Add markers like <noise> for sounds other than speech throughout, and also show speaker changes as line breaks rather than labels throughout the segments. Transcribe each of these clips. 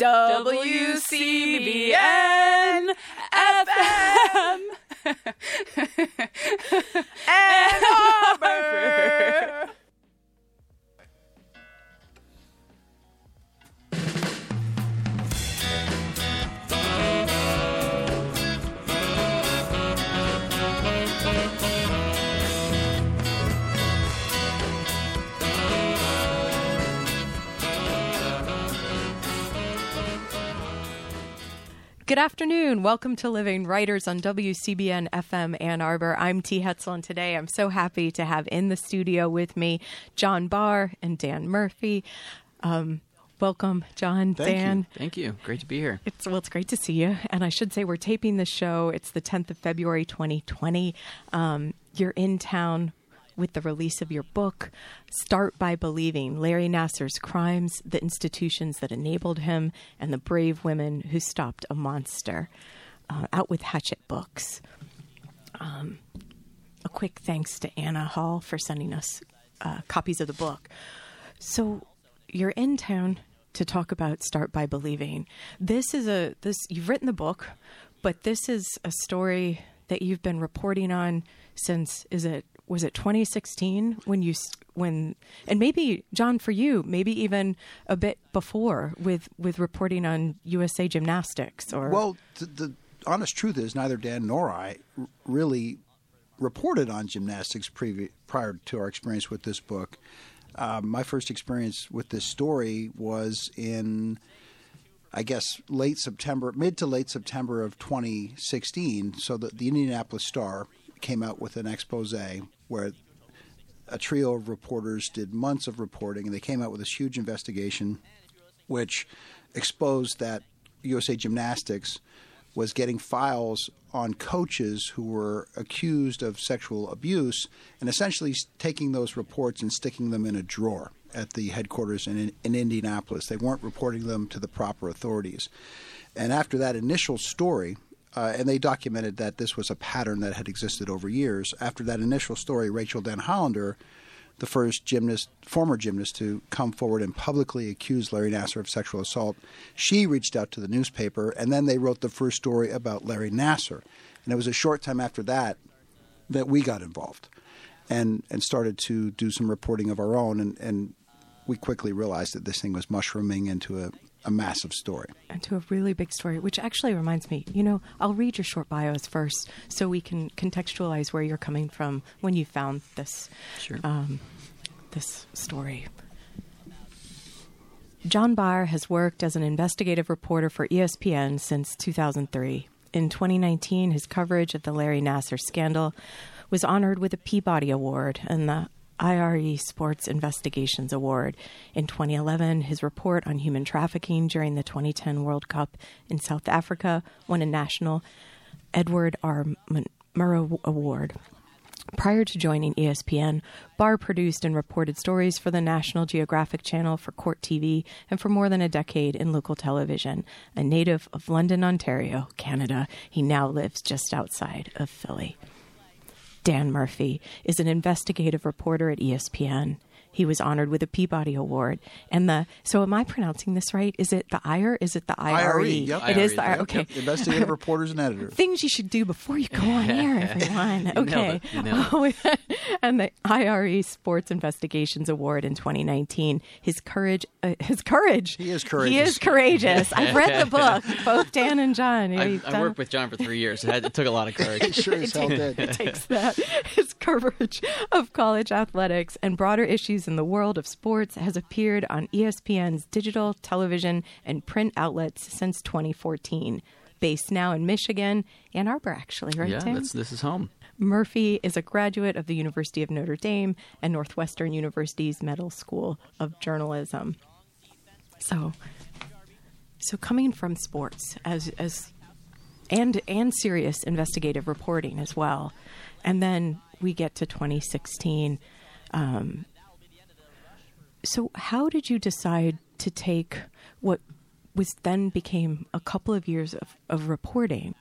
WCBN FM <laughs> <laughs>
Good afternoon. Welcome to Living Writers on WCBN FM Ann Arbor. I'm T. Hetzel, and today I'm so happy to have in the studio with me John Barr and Dan Murphy. Um, welcome, John,
Thank
Dan.
you. Thank you. Great to be here.
It's well, it's great to see you. And I should say we're taping the show. It's the 10th of February, 2020. Um, you're in town with the release of your book, Start by Believing Larry Nassar's Crimes, the Institutions That Enabled Him, and the Brave Women Who Stopped a Monster, uh, out with Hachette Books. Um, a quick thanks to Anna Hall for sending us uh, copies of the book. So you're in town to talk about Start by Believing. This is a this you've written the book, but this is a story that you've been reporting on since is it was it 2016 when you when and maybe John for you maybe even a bit before with with reporting on USA Gymnastics or
Well, th- the honest truth is, neither Dan nor I really reported on gymnastics previ- prior to our experience with this book. Uh, my first experience with this story was in, I guess, late September, mid to late September of 2016. So the, the Indianapolis Star came out with an expose where a trio of reporters did months of reporting, and they came out with this huge investigation, which exposed that USA Gymnastics was getting files on coaches who were accused of sexual abuse, and essentially taking those reports and sticking them in a drawer at the headquarters in, in Indianapolis. They weren't reporting them to the proper authorities. And after that initial story, uh, and they documented that this was a pattern that had existed over years. After that initial story, Rachael Denhollander, the first gymnast, former gymnast, to come forward and publicly accuse Larry Nassar of sexual assault, she reached out to the newspaper, and then they wrote the first story about Larry Nassar. And it was a short time after that that we got involved and, and started to do some reporting of our own. And, and we quickly realized that this thing was mushrooming into a, a massive story.
and to a really big story, which actually reminds me, you know, I'll read your short bios first so we can contextualize where you're coming from when you found this
Sure.
um, this story. John Barr has worked as an investigative reporter for ESPN since 2003. In 2019, his coverage of the Larry Nassar scandal was honored with a Peabody Award and the IRE Sports Investigations Award. In 2011, his report on human trafficking during the 2010 World Cup in South Africa won a national Edward R. Murrow Award. Prior to joining ESPN, Barr produced and reported stories for the National Geographic Channel for Court TV and for more than a decade in local television. A native of London, Ontario, Canada, he now lives just outside of Philly. Dan Murphy is an investigative reporter at ESPN. He was honored with a Peabody Award. And the so am I pronouncing this right? Is it the IRE? Is it the IRE?
IRE, yep.
It is the
IRE,
IRE.
yep,
Okay.
Investigative reporters and editors. <laughs>
Things you should do before you go on air, everyone. <laughs>
nailed
okay.
it. You nailed <laughs> <laughs>
and the IRE Sports Investigations Award in 2019. His courage, uh, his courage.
He is courageous.
He is courageous. I've read the book, <laughs> both Dan and John.
I, I worked with John for three years. It, had, it took a lot of courage.
it Sure as hell did.
takes that. His coverage of college athletics and broader issues in the world of sports has appeared on ESPN's digital, television, and print outlets since 2014. Based now in Michigan, Ann Arbor, actually, right,
yeah,
Tim?
that's, this is home.
Murphy is a graduate of the University of Notre Dame and Northwestern University's Medill School of Journalism. So, so coming from sports as as and and serious investigative reporting as well, and then we get to 2016. Um, so, how did you decide to take what was then became a couple of years of, of reporting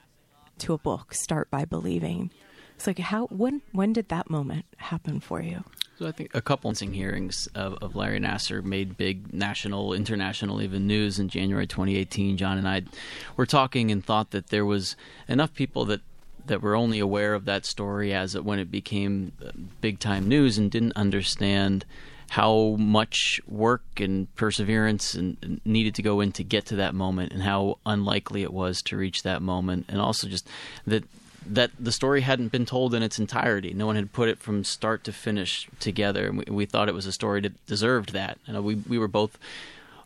to a book? Start by believing. It's like how when when did that moment happen for you?
So I think a couple of hearings of, of Larry Nassar made big national, international, even news in January 2018. John and I were talking and thought that there was enough people that that were only aware of that story as it, when it became uh, big time news and didn't understand how much work and perseverance and needed to go in to get to that moment and how unlikely it was to reach that moment and also just that that the story hadn't been told in its entirety. No one had put it from start to finish together. And we, we thought it was a story that deserved that. We we were both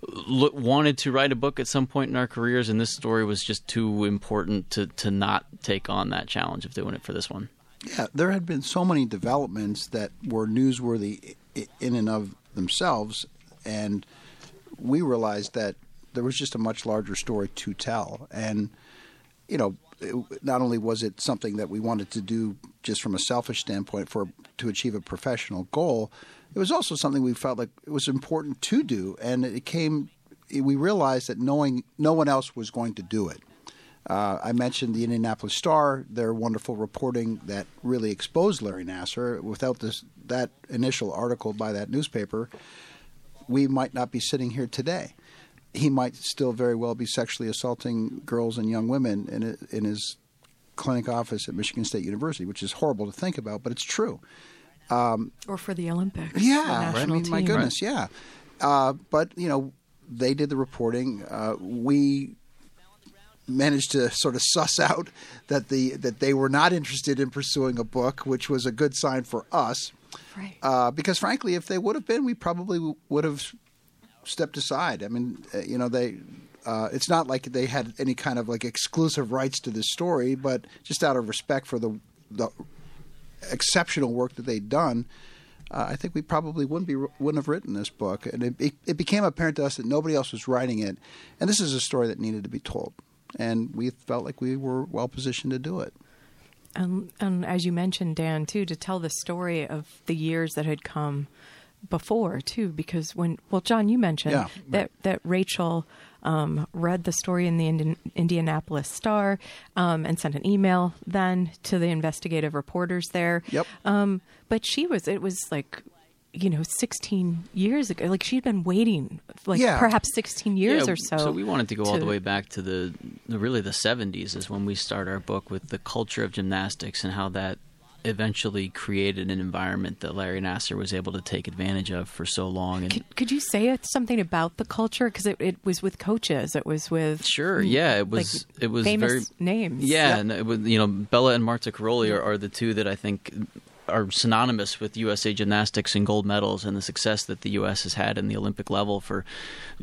wanted to write a book at some point in our careers, and this story was just too important to to not take on that challenge of doing it for this one.
Yeah, there had been so many developments that were newsworthy in and of themselves, and we realized that there was just a much larger story to tell. And you know, it, not only was it something that we wanted to do just from a selfish standpoint for to achieve a professional goal, it was also something we felt like it was important to do, and it came. We realized that knowing no one else was going to do it. Uh, I mentioned the Indianapolis Star, their wonderful reporting that really exposed Larry Nassar. Without this, that initial article by that newspaper, we might not be sitting here today. He might still very well be sexually assaulting girls and young women in, in his clinic office at Michigan State University, which is horrible to think about, but it's true.
Um, or for the Olympics.
Yeah,
right? I
mean, my goodness, right. yeah. Uh, but you know, they did the reporting. Uh, we managed to sort of suss out that the that they were not interested in pursuing a book, which was a good sign for us.
Right.
Uh, because frankly, if they would have been, we probably would have stepped aside. I mean, uh, you know, they. Uh, it's not like they had any kind of like exclusive rights to this story, but just out of respect for the the exceptional work that they'd done, uh, I think we probably wouldn't be wouldn't have written this book. And it, it became apparent to us that nobody else was writing it, and this is a story that needed to be told. And we felt like we were well positioned to do it.
And, and as you mentioned, Dan, too, to tell the story of the years that had come before, too, because when well, John, you mentioned
yeah,
that
right.
that Rachael um, read the story in the Indian, Indianapolis Star um, and sent an email then to the investigative reporters there.
Yep.
Um, but she was, it was like, you know, 16 years ago. Like she'd been waiting, like
yeah.
perhaps 16 years
yeah,
or so.
So we wanted to go to, all the way back to the, the really the 70s is when we start our book with the culture of gymnastics and how that eventually created an environment that Larry Nassar was able to take advantage of for so long. And
could, could you say something about the culture? Because it, it was with coaches. It was with
sure, mm, yeah. It was
like
it was
famous
very
names.
Yeah, yeah, and it was you know Bela and Marta Karolyi are, are the two that I think are synonymous with USA gymnastics and gold medals and the success that the U.S. has had in the Olympic level for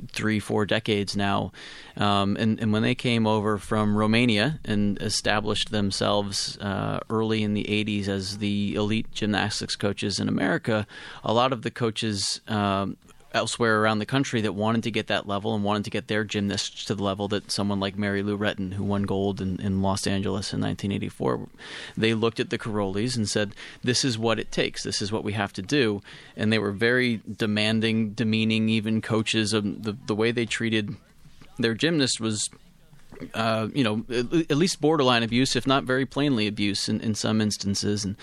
three, four decades now. Um, and, and, when they came over from Romania and established themselves uh, early in the 80s as the elite gymnastics coaches in America, a lot of the coaches um, elsewhere around the country that wanted to get that level and wanted to get their gymnasts to the level that someone like Mary Lou Retton, who won gold in, in Los Angeles in 1984, they looked at the Karolyis and said, "This is what it takes. This is what we have to do." And they were very demanding, demeaning, even coaches. Um, the the way they treated their gymnasts was uh, you know, at, least borderline abuse, if not very plainly abuse in, in some instances, and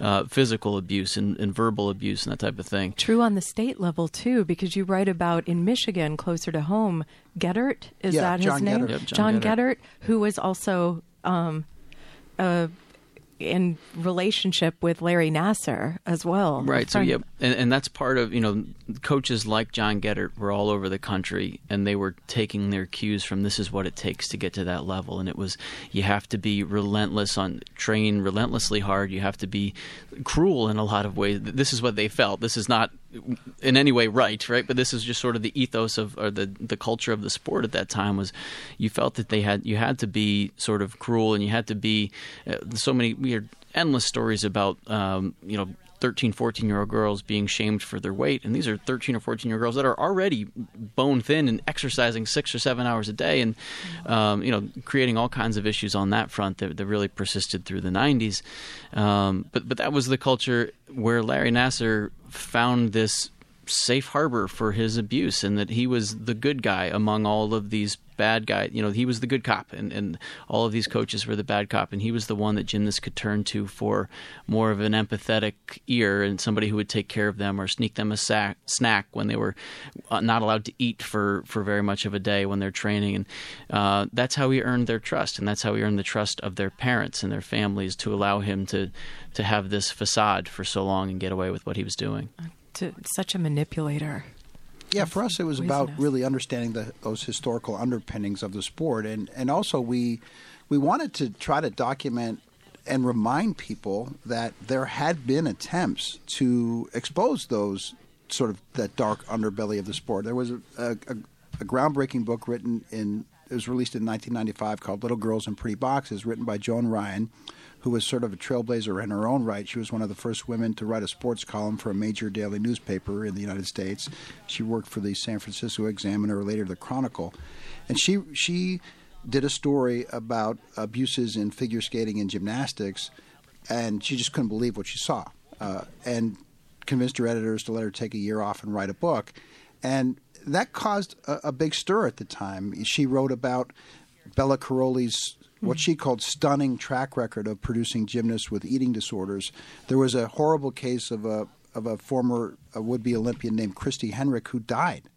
uh, physical abuse and, and, verbal abuse and that type of thing.
True on the state level too, because you write about in Michigan, closer to home, Geddert is
yeah,
that his
John
name?
Geddert.
Yep,
John,
John
Geddert, who was also um, a in relationship with Larry Nassar as well.
Right. So yeah, and, and that's part of you know coaches like John Geddert were all over the country, and they were taking their cues from this is what it takes to get to that level, and it was you have to be relentless on train relentlessly hard. You have to be cruel in a lot of ways. This is what they felt. This is not in any way right, right? But this is just sort of the ethos of or the the culture of the sport at that time was you felt that they had you had to be sort of cruel and you had to be uh, so many we hear endless stories about um, you know 13, 14 year old girls being shamed for their weight. And these are 13 or 14 year old girls that are already bone thin and exercising six or seven hours a day and, um, you know, creating all kinds of issues on that front that, that really persisted through the 90s. Um, but, but that was the culture where Larry Nassar found this safe harbor for his abuse and that he was the good guy among all of these bad guys. You know, he was the good cop and, and all of these coaches were the bad cop. And he was the one that gymnasts could turn to for more of an empathetic ear and somebody who would take care of them or sneak them a sack, snack when they were uh, not allowed to eat for, for very much of a day when they're training. And uh, that's how he earned their trust. And that's how he earned the trust of their parents and their families to allow him to, to have this facade for so long and get away with what he was doing
to such a manipulator.
Yeah, for us, it was about really understanding the, those historical underpinnings of the sport, and and also we we wanted to try to document and remind people that there had been attempts to expose those sort of that dark underbelly of the sport. There was a, a, a groundbreaking book written in it was released in 1995 called Little Girls in Pretty Boxes, written by Joan Ryan, who was sort of a trailblazer in her own right. She was one of the first women to write a sports column for a major daily newspaper in the United States. She worked for the San Francisco Examiner, later the Chronicle, and she she did a story about abuses in figure skating and gymnastics, and she just couldn't believe what she saw, uh, and convinced her editors to let her take a year off and write a book, and that caused a, a big stir at the time. She wrote about Bela Karolyi's what she called stunning track record of producing gymnasts with eating disorders. There was a horrible case of a of a former would be Olympian named Christy Henrich who died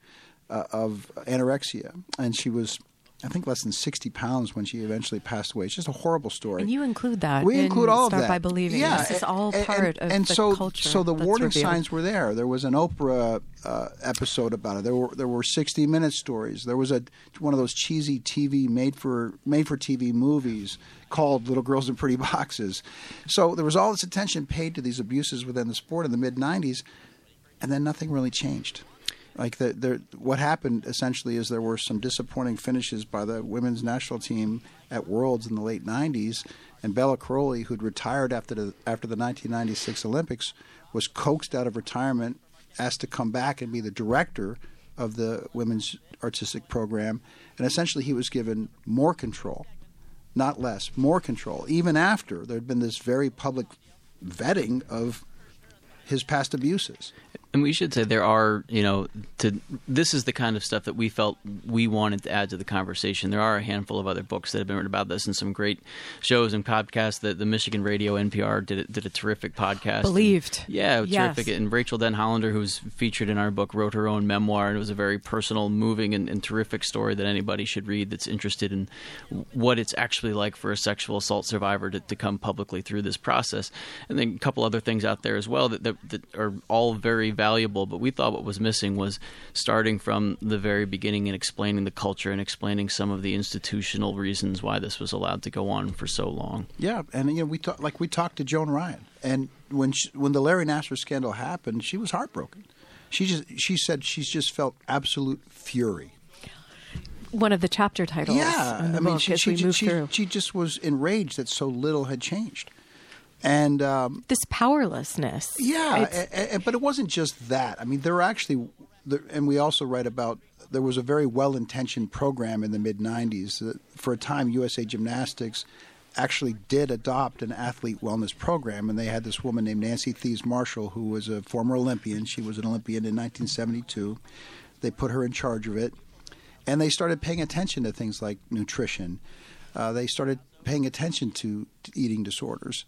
uh, of anorexia, and she was I think less than 60 pounds when she eventually passed away. It's just a horrible story.
And you include that.
We include all
Start
of that.
by believing.
Yeah,
this is all
and,
part
and,
of
and
the
so,
culture.
So the warning
revealed.
signs were there. There was an Oprah uh, episode about it. There were there were 60 minute stories. There was a one of those cheesy TV made for made for TV movies called Little Girls in Pretty Boxes. So there was all this attention paid to these abuses within the sport in the mid 90s, and then nothing really changed. Like the, the, what happened essentially is there were some disappointing finishes by the women's national team at Worlds in the late '90s, and Bela Karolyi, who'd retired after the after the 1996 Olympics, was coaxed out of retirement, asked to come back and be the director of the women's artistic program, and essentially he was given more control, not less, more control, even after there had been this very public vetting of his past abuses.
And we should say there are, you know, to this is the kind of stuff that we felt we wanted to add to the conversation. There are a handful of other books that have been written about this, and some great shows and podcasts. That the Michigan Radio NPR did did a terrific podcast.
Believed,
and, yeah,
yes.
terrific. And Rachael Denhollander, who's featured in our book, wrote her own memoir, and it was a very personal, moving, and, and terrific story that anybody should read that's interested in what it's actually like for a sexual assault survivor to, to come publicly through this process. And then a couple other things out there as well that that, that are all very valuable valuable, but we thought what was missing was starting from the very beginning and explaining the culture and explaining some of the institutional reasons why this was allowed to go on for so long.
Yeah, and you know we talk, like we talked to Joan Ryan, and when she, when the Larry Nassar scandal happened, she was heartbroken. She just she said she's just felt absolute fury.
One of the chapter titles.
Yeah,
in the
I mean,
book
she,
as
she,
we
she, she, she just was enraged that so little had changed, and um,
this powerlessness.
Yeah,
It's-
a- a- but it wasn't just that. I mean, there were actually, there, and we also write about there was a very well-intentioned program in the mid '90s. That for a time, USA Gymnastics actually did adopt an athlete wellness program, and they had this woman named Nancy Thies Marshall, who was a former Olympian. She was an Olympian in 1972. They put her in charge of it, and they started paying attention to things like nutrition. Uh, they started paying attention to, to eating disorders,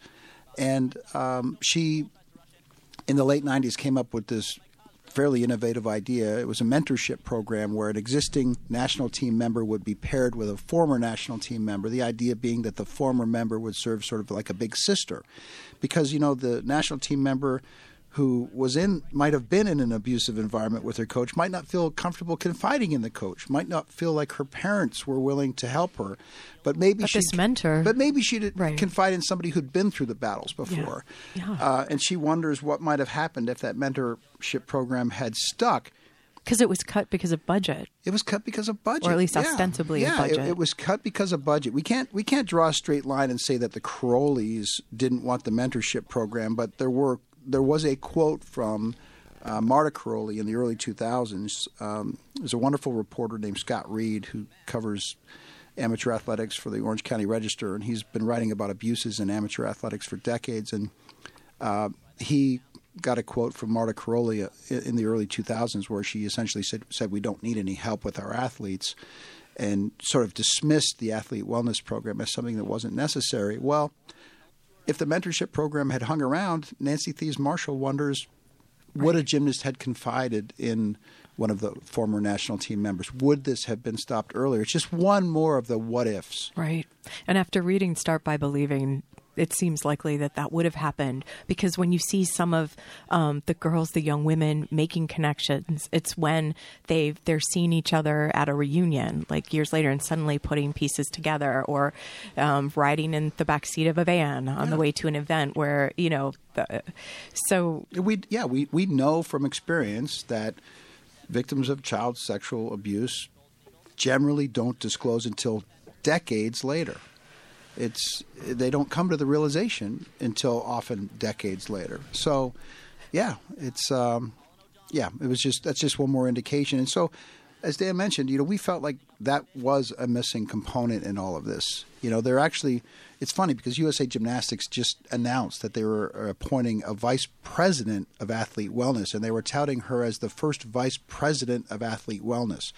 and um, she in the late 90s came up with this fairly innovative idea. It was a mentorship program where an existing national team member would be paired with a former national team member. The idea being that the former member would serve sort of like a big sister. Because, you know, the national team member who was in might have been in an abusive environment with her coach might not feel comfortable confiding in the coach might not feel like her parents were willing to help her but maybe
But
she
this mentor-
but maybe she did
Right.
confide in somebody who'd been through the battles before
Yeah.
Uh, and she wonders what might have happened if that mentorship program had stuck
because it was cut because of budget.
it was cut because of budget,
Or at least
Yeah.
ostensibly a
Yeah, it-
budget.
It, was cut because of budget. We can't we can't draw a straight line and say that the Karolyis didn't want the mentorship program, but there were there was a quote from uh, Marta Karolyi in the early 2000s. Um, there's a wonderful reporter named Scott Reid who covers amateur athletics for the Orange County Register, and he's been writing about abuses in amateur athletics for decades. And uh, he got a quote from Marta Karolyi uh, in the early 2000s where she essentially said, said we don't need any help with our athletes and sort of dismissed the athlete wellness program as something that wasn't necessary. Well, if the mentorship program had hung around, Nancy Thies Marshall wonders would a gymnast had confided in one of the former national team members? Would this have been stopped earlier? It's just one more of the what ifs.
Right. And after reading Start by Believing, it seems likely that that would have happened because when you see some of um, the girls, the young women making connections, it's when they've they're seeing each other at a reunion, like years later, and suddenly putting pieces together, or um, riding in the back seat of a van on
Yeah.
the way to an event where you know. The, so
We yeah we we know from experience that victims of child sexual abuse generally don't disclose until decades later. It's they don't come to the realization until often decades later. So, yeah, it's um, yeah, it was just that's just one more indication. And so, as Dan mentioned, you know, we felt like that was a missing component in all of this. You know, they're actually it's funny because USA Gymnastics just announced that they were appointing a vice president of athlete wellness, and they were touting her as the first vice president of athlete wellness.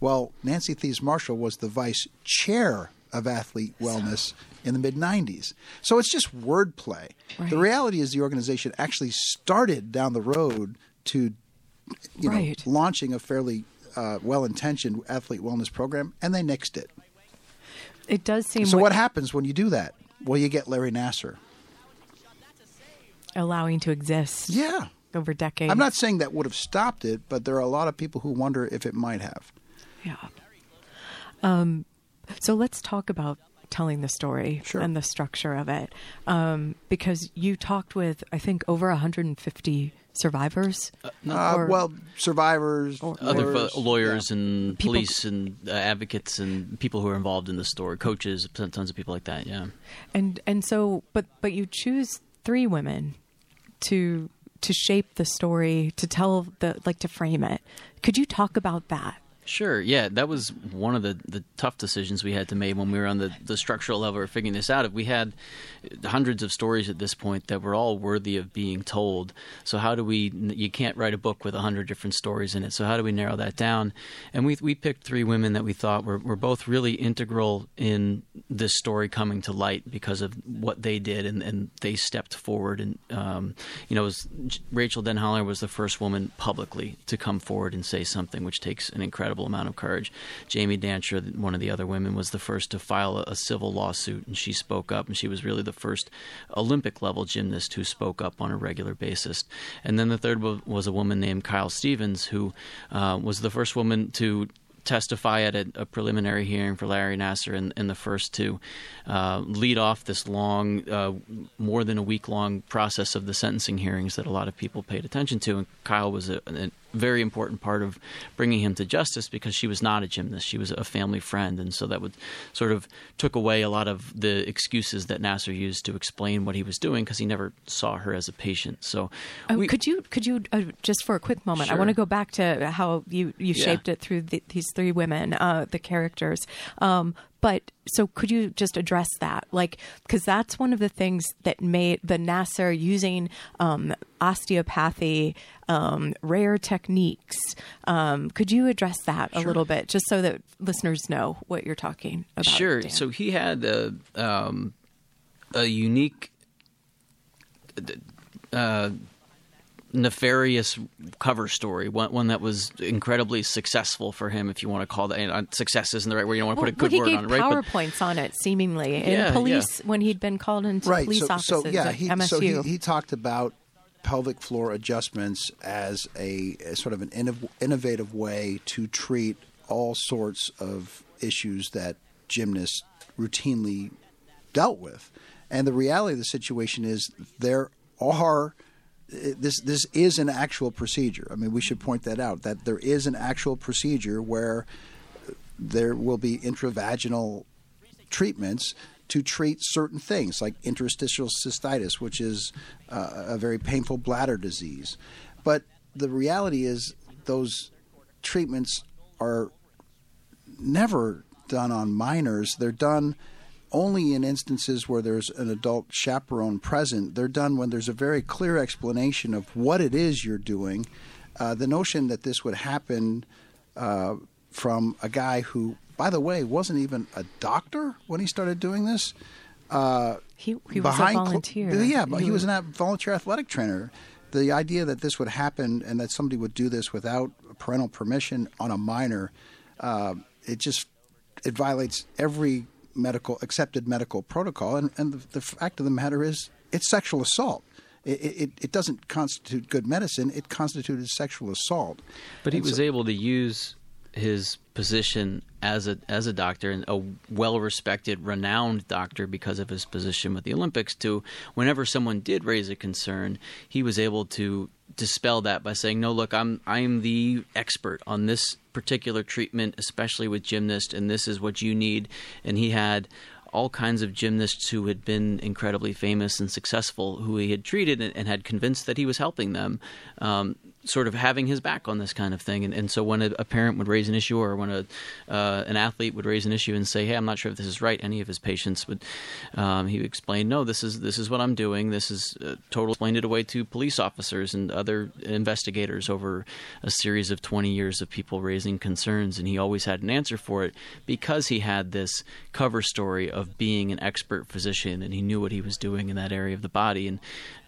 Well, Nancy Thies Marshall was the vice chair of athlete wellness in the mid 90s. So it's just wordplay. The reality is the organization actually started down the road to you know,
Right.
launching a fairly uh, well intentioned athlete wellness program, and they nixed it.
it does seem
So,
what-
what happens when you do that? Well, you get Larry Nassar.
allowing to exist
Yeah.
over decades.
I'm not saying that would have stopped it, but there are a lot of people who wonder if it might have.
Yeah. Um, so let's talk about telling the story
Sure.
and the structure of it, um, because you talked with I think over 150 survivors.
Uh,
Or-
well, survivors,
Other
lawyers,
fo- lawyers and
People-
police and uh, advocates and people who are involved in the story, coaches, tons of people like that. Yeah.
and and so but but you choose three women to to shape the story to tell the like to frame it. Could you talk about that?
Sure. Yeah, that was one of the, the tough decisions we had to make when we were on the, the structural level of figuring this out. If we had hundreds of stories at this point that were all worthy of being told, so how do we? You can't write a book with a hundred different stories in it. So how do we narrow that down? And we we picked three women that we thought were were both really integral in this story coming to light because of what they did and, and they stepped forward and um, you know was, Rachael Denhollander was the first woman publicly to come forward and say something, which takes an incredible amount of courage. Jamie Dantzscher, one of the other women, was the first to file a, a civil lawsuit, and she spoke up, and she was really the first Olympic level gymnast who spoke up on a regular basis. And then the third wa- was a woman named Kyle Stephens, who uh, was the first woman to testify at a, a preliminary hearing for Larry Nassar and, and the first to uh, lead off this long, uh, more than a week long process of the sentencing hearings that a lot of people paid attention to. And Kyle was a, a very important part of bringing him to justice because she was not a gymnast; she was a family friend, and so that would sort of took away a lot of the excuses that Nassar used to explain what he was doing because he never saw her as a patient. So,
Oh,
we-
could you could you uh, just for a quick moment? I want to go back to how you you
Yeah.
shaped it through the, these three women, uh, the characters. Um, but so could you just address that, like, because that's one of the things that made the Nassar using um, osteopathy, um, rare techniques. Um, could you address that a little bit, just so that listeners know what you're talking about?
Sure.
Dan?
So he had a um, a unique, uh, nefarious cover story. One, one that was incredibly successful for him, if you want to call that. And uh, success isn't the right word. You don't want to
Well,
put a good
he
word
gave
on it, right? But-
PowerPoints on it, seemingly, in
Yeah,
police when he'd been called into
right.
police
so,
offices
so yeah,
at
he,
MSU.
so he, he talked about pelvic floor adjustments as a, as sort of an innov- innovative way to treat all sorts of issues that gymnasts routinely dealt with. And the reality of the situation is there are this this is an actual procedure. I mean, we should point that out that there is an actual procedure where there will be intravaginal treatments to treat certain things like interstitial cystitis, which is uh, a very painful bladder disease. But the reality is, those treatments are never done on minors. They're done only in instances where there's an adult chaperone present. They're done when there's a very clear explanation of what it is you're doing. Uh, the notion that this would happen uh, from a guy who, by the way, wasn't even a doctor when he started doing this. Uh,
he, he was a volunteer.
yeah, but he was a volunteer athletic trainer. The idea that this would happen and that somebody would do this without parental permission on a minor, uh, it just it violates every medical accepted medical protocol. And, and the, the fact of the matter is, it's sexual assault. It, it, it, doesn't constitute good medicine. It constituted sexual assault.
But he
And
was
so-
able to use his position as a as a doctor and a well respected, renowned doctor because of his position with the Olympics. To whenever someone did raise a concern, he was able to dispel that by saying, "No, look, I'm I'm the expert on this particular treatment, especially with gymnasts, and this is what you need." And he had all kinds of gymnasts who had been incredibly famous and successful, who he had treated and, and had convinced that he was helping them, um, sort of having his back on this kind of thing. And, and so when a, a parent would raise an issue, or when a uh, an athlete would raise an issue and say, "Hey, I'm not sure if this is right," any of his patients would um, he would explain, "No, this is this is what I'm doing. This is uh, total." Explained it away to police officers and other investigators over a series of 20 years of people raising concerns, and he always had an answer for it because he had this cover story of being an expert physician and he knew what he was doing in that area of the body, and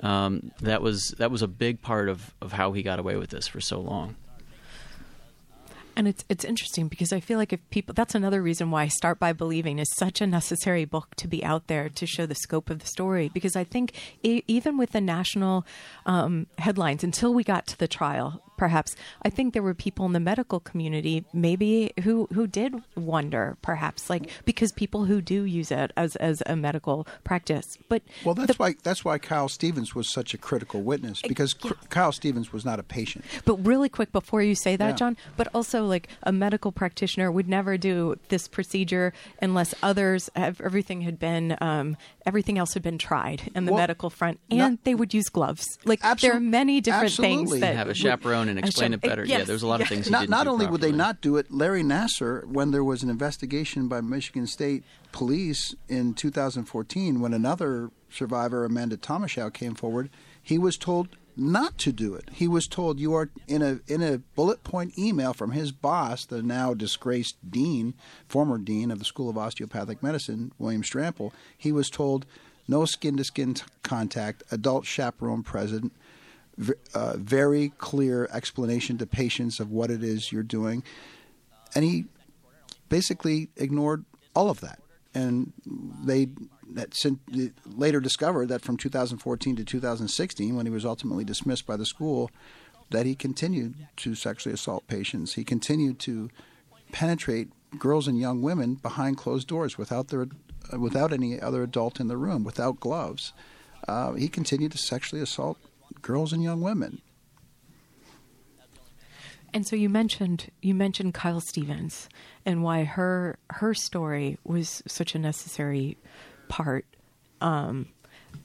um, that was that was a big part of, of how he got away with this for so long.
And it's it's interesting because I feel like if people that's another reason why Start by Believing is such a necessary book to be out there to show the scope of the story because I think e- even with the national um, headlines until we got to the trial perhaps I think there were people in the medical community maybe who who did wonder perhaps like because people who do use it as as a medical practice but
Well, that's
the-
why that's why Kyle Stephens was such a critical witness because Cr- Kyle Stephens was not a patient.
But really quick before you say that,
Yeah.
John, but also like a medical practitioner would never do this procedure unless others have everything had been um, everything else had been tried in the
Well,
medical front, and
not-
they would use gloves. Like absolutely.
there
are many different
absolutely.
things that
Have a
would-
chaperone and
a
explain
chap-
it better. yeah,
yes,
there's a lot of things. He
Not,
didn't
not
do
only would they not do it, Larry Nassar, when there was an investigation by Michigan State Police in 2014, when another survivor, Amanda Thomashow, came forward, he was told not to do it. He was told you are in a in a bullet point email from his boss, the now disgraced dean, former dean of the School of Osteopathic Medicine, William Strampel. He was told no skin to skin contact, adult chaperone present, v- uh, very clear explanation to patients of what it is you're doing. And he basically ignored all of that. And they later discovered that from 2014 to 2016, when he was ultimately dismissed by the school, that he continued to sexually assault patients. He continued to penetrate girls and young women behind closed doors without their without any other adult in the room, without gloves. Uh, he continued to sexually assault girls and young women.
And so you mentioned you mentioned Kyle Stephens and why her her story was such a necessary part um,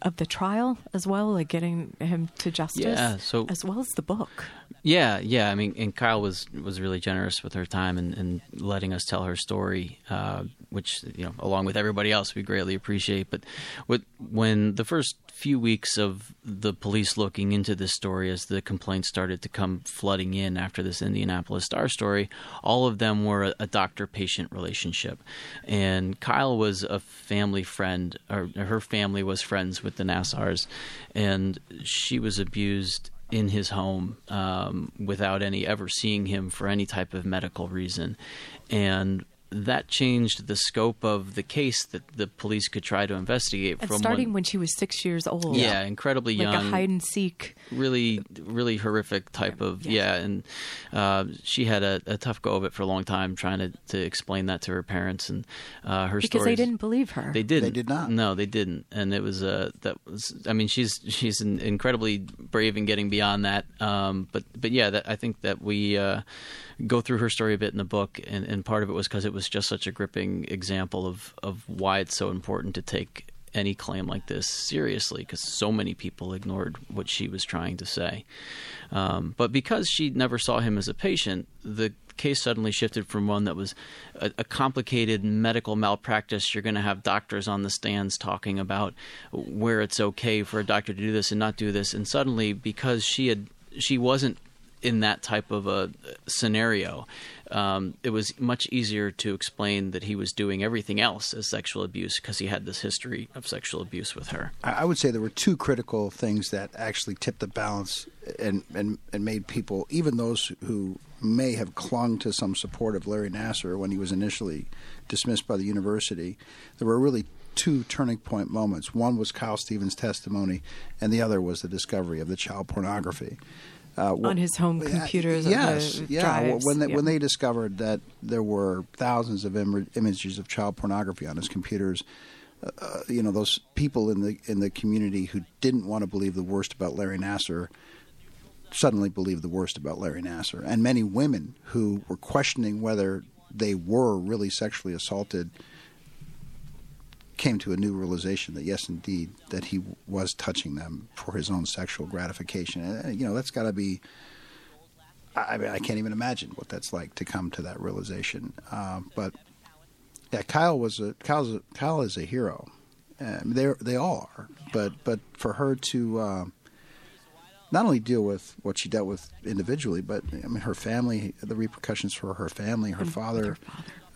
of the trial as well, like getting him to justice.
Yeah, so-
as well as the book.
Yeah, yeah. I mean, and Kyle was was really generous with her time and, and letting us tell her story, uh, which you know, along with everybody else, we greatly appreciate. But with, when the first few weeks of the police looking into this story, as the complaints started to come flooding in after this Indianapolis Star story, all of them were a, a doctor-patient relationship, and Kyle was a family friend, or her family was friends with the Nassars, and she was abused in his home um, without any ever seeing him for any type of medical reason, and that changed the scope of the case that the police could try to investigate.
And
from
starting
one,
when she was six years old.
yeah, incredibly
like
young, Like
a hide and seek.
really, really horrific type of
Yes.
yeah, and uh, she had a, a tough go of it for a long time trying to, to explain that to her parents and uh, her
Because they didn't believe her.
they didn't.
They did not.
No, they didn't. And it was uh that was. I mean, she's she's in- incredibly brave in getting beyond that. Um, but but yeah, that, I think that we uh, go through her story a bit in the book, and, and part of it was because it was just such a gripping example of of why it's so important to take any claim like this seriously because so many people ignored what she was trying to say. Um, but because she never saw him as a patient, the case suddenly shifted from one that was a, a complicated medical malpractice. You're going to have doctors on the stands talking about where it's okay for a doctor to do this and not do this, and suddenly because she had she wasn't in that type of a scenario, um, it was much easier to explain that he was doing everything else as sexual abuse because he had this history of sexual abuse with her.
I would say there were two critical things that actually tipped the balance and, and, and made people, even those who may have clung to some support of Larry Nassar when he was initially dismissed by the university, there were really two turning point moments. One was Kyle Stephens' testimony, and the other was the discovery of the child pornography. Uh,
On his home computers, or
yes, yeah.
drives,
When they,
yeah.
when they discovered that there were thousands of Im- images of child pornography on his computers, uh, you know, those people in the in the community who didn't want to believe the worst about Larry Nassar suddenly believed the worst about Larry Nassar, and many women who were questioning whether they were really sexually assaulted came to a new realization that yes, indeed, that he was touching them for his own sexual gratification. And uh, you know, that's got to be. I mean, I can't even imagine what that's like to come to that realization. Uh, but yeah, Kyle was a Kyle's a, Kyle is a hero. Um, they they all are, but but for her to uh, not only deal with what she dealt with individually, but I mean her family, the repercussions for her family, her father,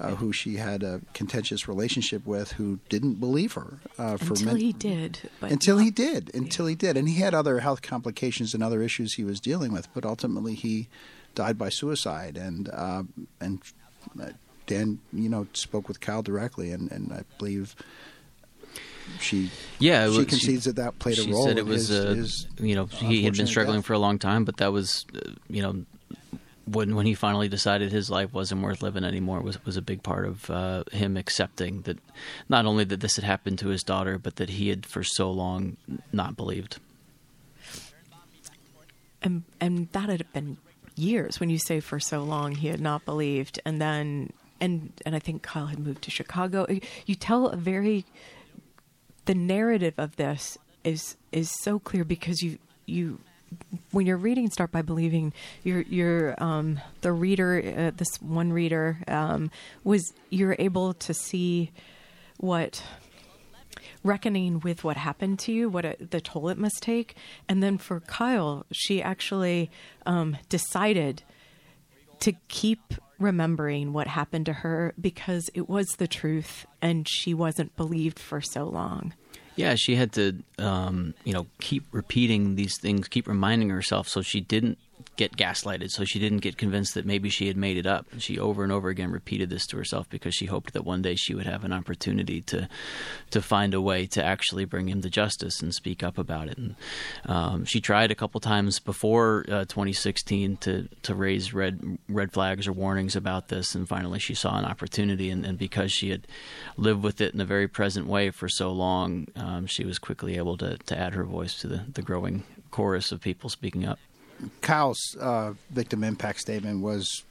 Uh, who she had a contentious relationship with, who didn't believe her uh, for
until
many-
he did. But
until
not-
he did until he did and he had other health complications and other issues he was dealing with but ultimately he died by suicide and uh, and uh, Dan you know spoke with Kyle directly and, and I believe she
Yeah, it
she
was-
concedes that that played a
she
role She
said it was
his,
uh,
his
you know he had been struggling
death.
for a long time, but that was uh, you know when when he finally decided his life wasn't worth living anymore was was a big part of uh, him accepting that not only that this had happened to his daughter, but that he had for so long not believed.
and and that had been years when you say for so long he had not believed and then and and I think Kyle had moved to Chicago you tell a very the narrative of this is is so clear because you you when you're reading start by believing you're you're um the reader uh, this one reader um was you're able to see what reckoning with what happened to you, what the toll it must take. And then for Kyle, she actually um, decided to keep remembering what happened to her because it was the truth and she wasn't believed for so long.
Yeah, she had to, um, you know, keep repeating these things, keep reminding herself, so she didn't get gaslighted, so she didn't get convinced that maybe she had made it up. She over and over again repeated this to herself because she hoped that one day she would have an opportunity to, to find a way to actually bring him to justice and speak up about it. And um, she tried a couple times before uh, 2016 to to raise red red flags or warnings about this, and finally she saw an opportunity. And, and because she had lived with it in a very present way for so long, um, she was quickly able to, to add her voice to the, the growing chorus of people speaking up.
Kyle's uh, victim impact statement was,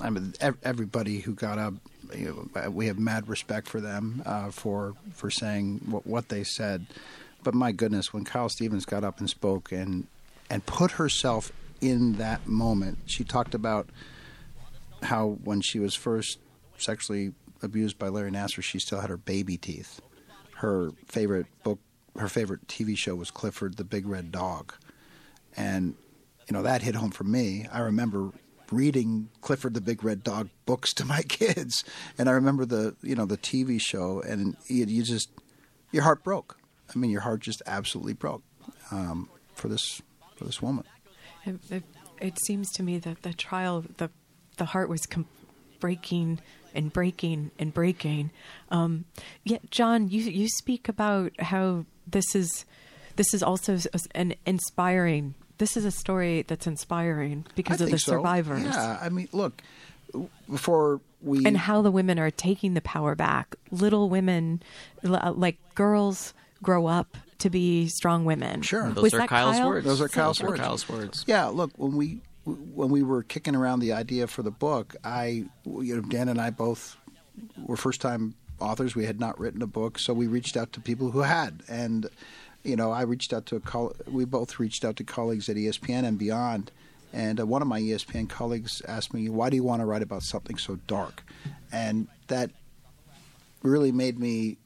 I mean, everybody who got up, you know, we have mad respect for them uh, for for saying what, what they said. But my goodness, when Kyle Stephens got up and spoke and and put herself in that moment, she talked about how when she was first sexually abused by Larry Nassar, she still had her baby teeth. Her favorite book, her favorite TV show was Clifford the Big Red Dog, and you know that hit home for me. I remember reading Clifford the Big Red Dog books <laughs> to my kids, and I remember the you know the TV show, and you, just your heart broke. I mean, your heart just absolutely broke um, for this for this woman.
It, it, it seems to me that the trial, the the heart was com- breaking and breaking and breaking. Um, yet, John, you you speak about how this is this is also an inspiring. This is a story that's inspiring because
I
of
think
the
so.
survivors
Yeah, I mean, look, before we
and how the women are taking the power back. Little women, uh, like girls, grow up to be strong women.
Sure.
Those
Was
are
that
Kyle's
Kyle?
words.
Those are Kyle's
Those are
words.
Kyle's words.
Yeah, look, when we when we were kicking around the idea for the book, I you know Dan and I both were first time authors. We had not written a book, so we reached out to people who had. And you know, I reached out to a we both reached out to colleagues at ESPN and beyond. And uh, one of my ESPN colleagues asked me, "Why do you want to write about something so dark?" And that really made me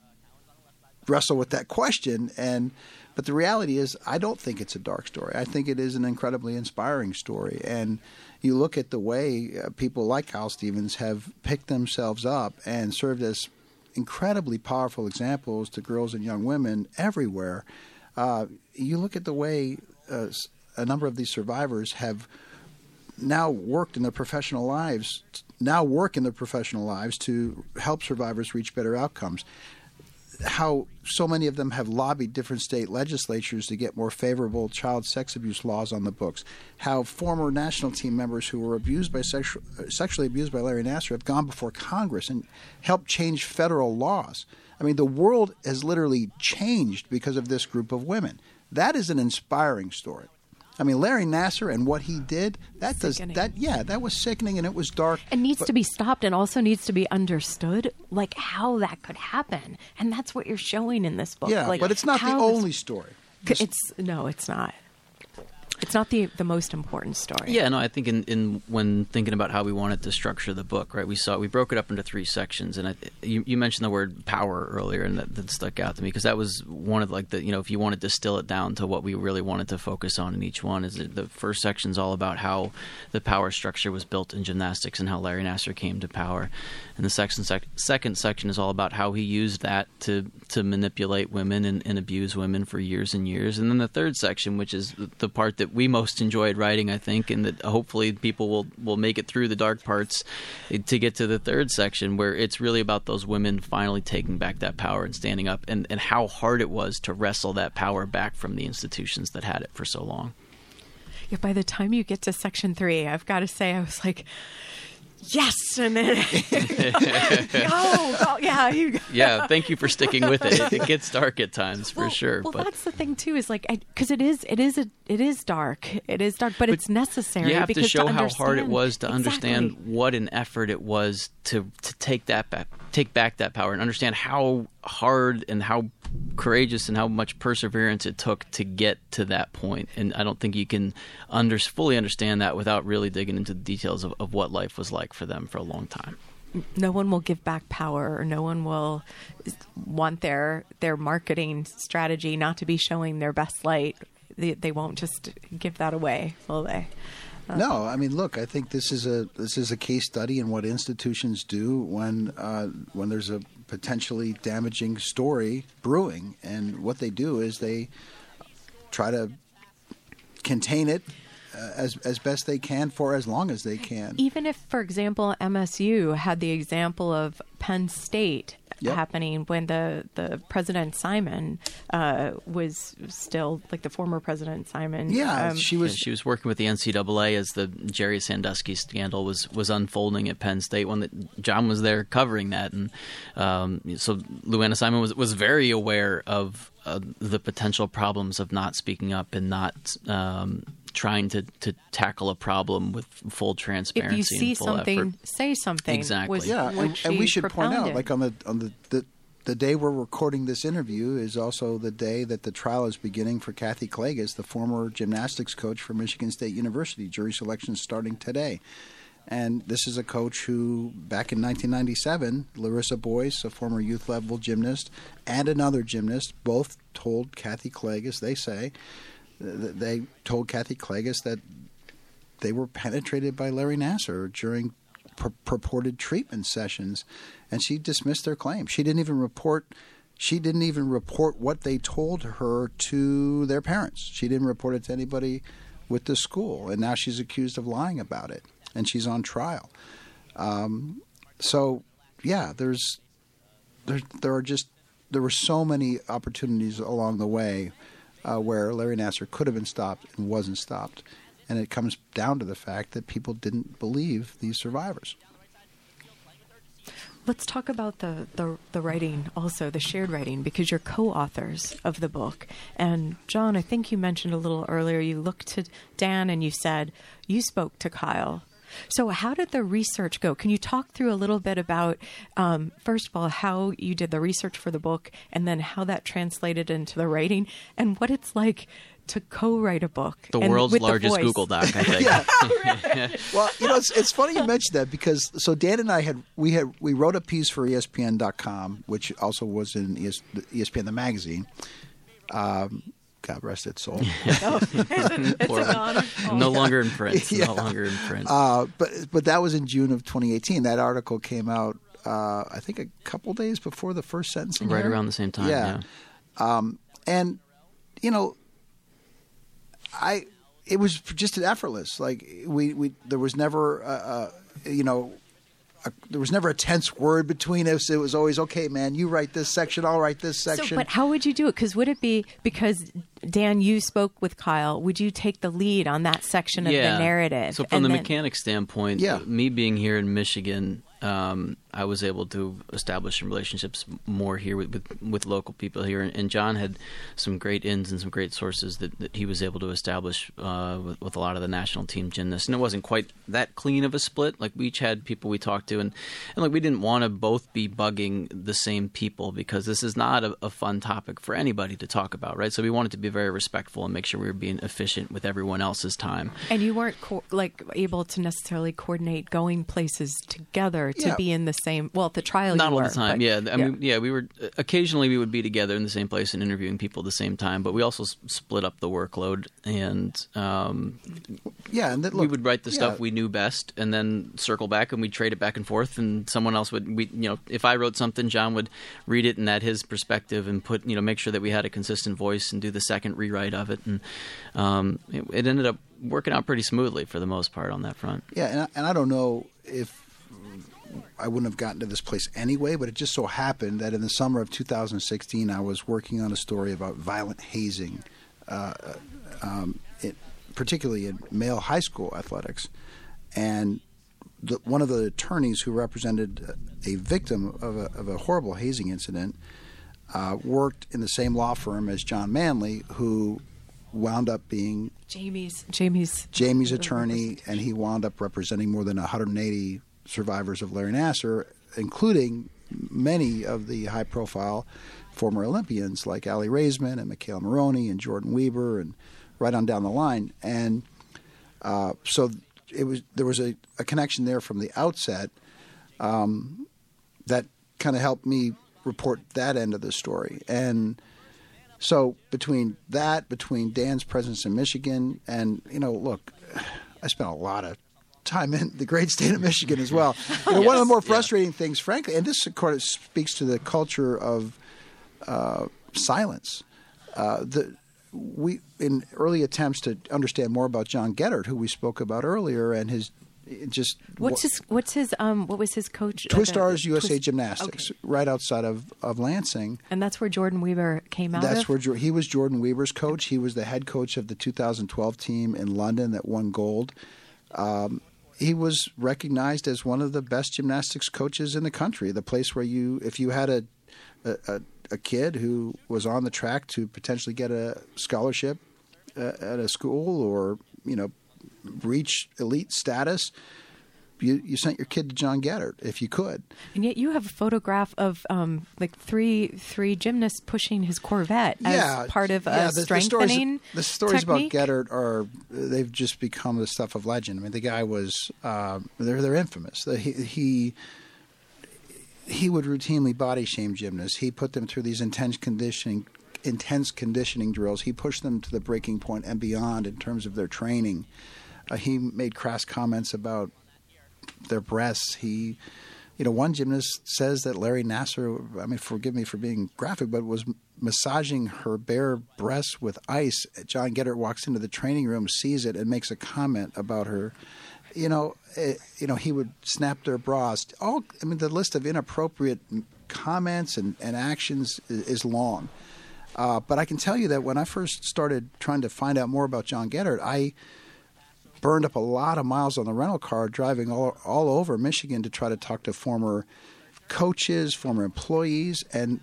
wrestle with that question. And but the reality is, I don't think it's a dark story. I think it is an incredibly inspiring story. And you look at the way uh, people like Kyle Stephens have picked themselves up and served as incredibly powerful examples to girls and young women everywhere. Uh, you look at the way uh, a number of these survivors have now worked in their professional lives, now work in their professional lives to help survivors reach better outcomes how so many of them have lobbied different state legislatures to get more favorable child sex abuse laws on the books. How former national team members who were abused by sexual, sexually abused by Larry Nassar have gone before Congress and helped change federal laws. I mean, the world has literally changed because of this group of women. That is an inspiring story. I mean, Larry Nassar and what he did, that
Sickening.
does that yeah, that was sickening and it was dark.
It needs
but-
to be stopped and also needs to be understood, like how that could happen. And that's what you're showing in this book.
Yeah,
like,
but it's not the
this-
only story.
It's no, it's not. It's not the the most important story.
Yeah, no, I think in, in when thinking about how we wanted to structure the book, right? We saw we broke it up into three sections, and I, you, you mentioned the word power earlier, and that, that stuck out to me because that was one of like the you know if you want to distill it down to what we really wanted to focus on in each one is that the first section is all about how the power structure was built in gymnastics and how Larry Nassar came to power, and the section sec- second section is all about how he used that to to manipulate women and, and abuse women for years and years, and then the third section, which is the part that we most enjoyed writing, I think, and that hopefully people will will make it through the dark parts to get to the third section where it's really about those women finally taking back that power and standing up, and and how hard it was to wrestle that power back from the institutions that had it for so long.
Yeah, by the time you get to section three, I've got to say, I was like, yes, and then <laughs> go, go, yeah, you.
Yeah, thank you for sticking with it. It, gets dark at times for
well,
sure,
Well,
but
that's the thing too. Is like because it is, it is, a, it is dark. It is dark, but, it's necessary.
you have
because
to show how hard it was to understand what an effort it was to to take that back take back that power and understand how hard and how courageous and how much perseverance it took to get to that point. and i don't think you can under, fully understand that without really digging into the details of, of what life was like for them for a long time.
No one will give back power or no one will want their their marketing strategy not to be showing their best light. They, they won't just give that away will they
No, I mean, look, I think this is a this is a case study in what institutions do when uh, when there's a potentially damaging story brewing, and what they do is they try to contain it uh, as as best they can for as long as they can.
even if for example msu had the example of penn state
Yep.
happening when the, the president simon uh, was still like the former president simon
Yeah,
um,
she
Yeah,
was.
she was working with the NCAA as the Jerry Sandusky scandal was, was unfolding at Penn State when the, John was there covering that, and um, so Lou Anna Simon was was very aware of uh, the potential problems of not speaking up and not um, trying to, to tackle a problem with full transparency.
if you see
and full
something
effort.
say something
Exactly.
was
yeah, and, and we should point out, like on the on the, the the day we're recording this interview is also the day that the trial is beginning for Kathy Klages, the former gymnastics coach for Michigan State University. Jury selection starting today. And this is a coach who, back in 1997, Larissa Boyce, a former youth level gymnast, and another gymnast, both told Kathy Klages, they say, they told Kathy Klages that they were penetrated by Larry Nassar during pur- purported treatment sessions, and she dismissed their claim. She didn't even report. She didn't even report what they told her to their parents. She didn't report it to anybody with the school, and now she's accused of lying about it, and she's on trial. Um, so, yeah, there's there there are just there were so many opportunities along the way uh, where Larry Nassar could have been stopped and wasn't stopped, and it comes down to the fact that people didn't believe these survivors.
Let's talk about the, the, the writing also, the shared writing, because you're co authors of the book. And John, I think you mentioned a little earlier, you looked to Dan and you said, you spoke to Kyle. So, how did the research go? Can you talk through a little bit about, um, first of all, how you did the research for the book, and then how that translated into the writing, and what it's like to co-write a book?
The
and
world's
with the
largest
voice?
Google Doc, I <laughs> think. yeah. <laughs>
Well, you know, it's, it's funny you mentioned that because so Dan and I had we had we wrote a piece for ESPN.com, which also was in ES, ESPN the magazine. Um, God rest its soul. <laughs>
Poor- no longer in print.
Yeah.
No longer in print.
Uh, but but that was in June of 2018. That article came out, uh, I think, a couple days before the first sentencing.
right
hearing.
around the same time.
Yeah.
Yeah.
and you know, I it was just effortless. Like we we there was never a, a you know. A, there was never a tense word between us. It was always okay, man. You write this section, I'll write this section.
So, but how would you do it? Because would it be because Dan, you spoke with Kyle? Would you take the lead on that section of the narrative?
So from
and
the
then-
mechanic standpoint,
Yeah.
me being here in Michigan, um, I was able to establish some relationships more here with, with, with local people here, and, and John had some great ins and some great sources that, that he was able to establish uh, with, with a lot of the national team gymnasts. And it wasn't quite that clean of a split. Like we each had people we talked to, and, and like we didn't want to both be bugging the same people because this is not a, a fun topic for anybody to talk about, right? So we wanted to be very respectful and make sure we were being efficient with everyone else's time.
And you weren't co- like able to necessarily coordinate going places together to
Yeah.
be in the same. Well, at the trial,
Not
you
all
were,
the time.
but-
yeah, I mean, yeah, we were occasionally we would be together in the same place and interviewing people at the same time, but we also s- split up the workload and um,
yeah, and that,
we would write the
yeah,
stuff we knew best and then circle back and we'd trade it back and forth and someone else would we you know if I wrote something John would read it and add his perspective and put you know make sure that we had a consistent voice and do the second rewrite of it and um, it, it ended up working out pretty smoothly for the most part on that front.
Yeah, and I, and I don't know if I wouldn't have gotten to this place anyway, but it just so happened that in the summer of 2016, I was working on a story about violent hazing, uh, um, it, particularly in male high school athletics, and the, one of the attorneys who represented a victim of a, of a horrible hazing incident uh, worked in the same law firm as John Manly, who wound up being
Jamie's. Jamie's.
Jamie's attorney, and he wound up representing more than 180 survivors of Larry Nassar, including many of the high-profile former Olympians like Aly Raisman and McKayla Maroney and Jordyn Wieber, and right on down the line. And uh, so it was there was a, a connection there from the outset um, that kind of helped me report that end of the story. And so between that, between Dan's presence in Michigan, and you know, look, I spent a lot of time in the great state of Michigan as well. <laughs> You know, one of the
Yes,
more
yeah.
frustrating things, frankly, and this of course speaks to the culture of uh, silence. Uh, the we in early attempts to understand more about John Geddert, who we spoke about earlier, and his just
What's his What's his um What was his coach?
Twist
uh,
Stars USA
Twist-
Gymnastics,
Okay.
right outside of, of Lansing.
And that's where Jordyn Wieber came out.
That's
of?
where he was Jordyn Wieber's coach. He was the head coach of the 2012 team in London that won gold. Um, he was recognized as one of the best gymnastics coaches in the country. The place where you, if you had a a, a, kid who was on the track to potentially get a scholarship uh, at a school or you know reach elite status, you, you sent your kid to John Geddert if you could.
And yet you have a photograph of um like three three gymnasts pushing his Corvette as
yeah,
part of
yeah,
a
the,
strengthening.
The stories, the stories about Geddert are they've just become the stuff of legend. I mean, the guy was uh, they're they're infamous. He, he he would routinely body shame gymnasts. He put them through these intense conditioning intense conditioning drills. He pushed them to the breaking point and beyond in terms of their training. Uh, he made crass comments about their breasts. He, you know, one gymnast says that Larry Nassar, I mean, forgive me for being graphic, but was massaging her bare breasts with ice. John Geddert walks into the training room, sees it, and makes a comment about her. You know, eh, you know, he would snap their bras. All, I mean, the list of inappropriate comments and, and actions is, is long. Uh, but I can tell you that when I first started trying to find out more about John Geddert, I burned up a lot of miles on the rental car driving all, all over Michigan to try to talk to former coaches, former employees, and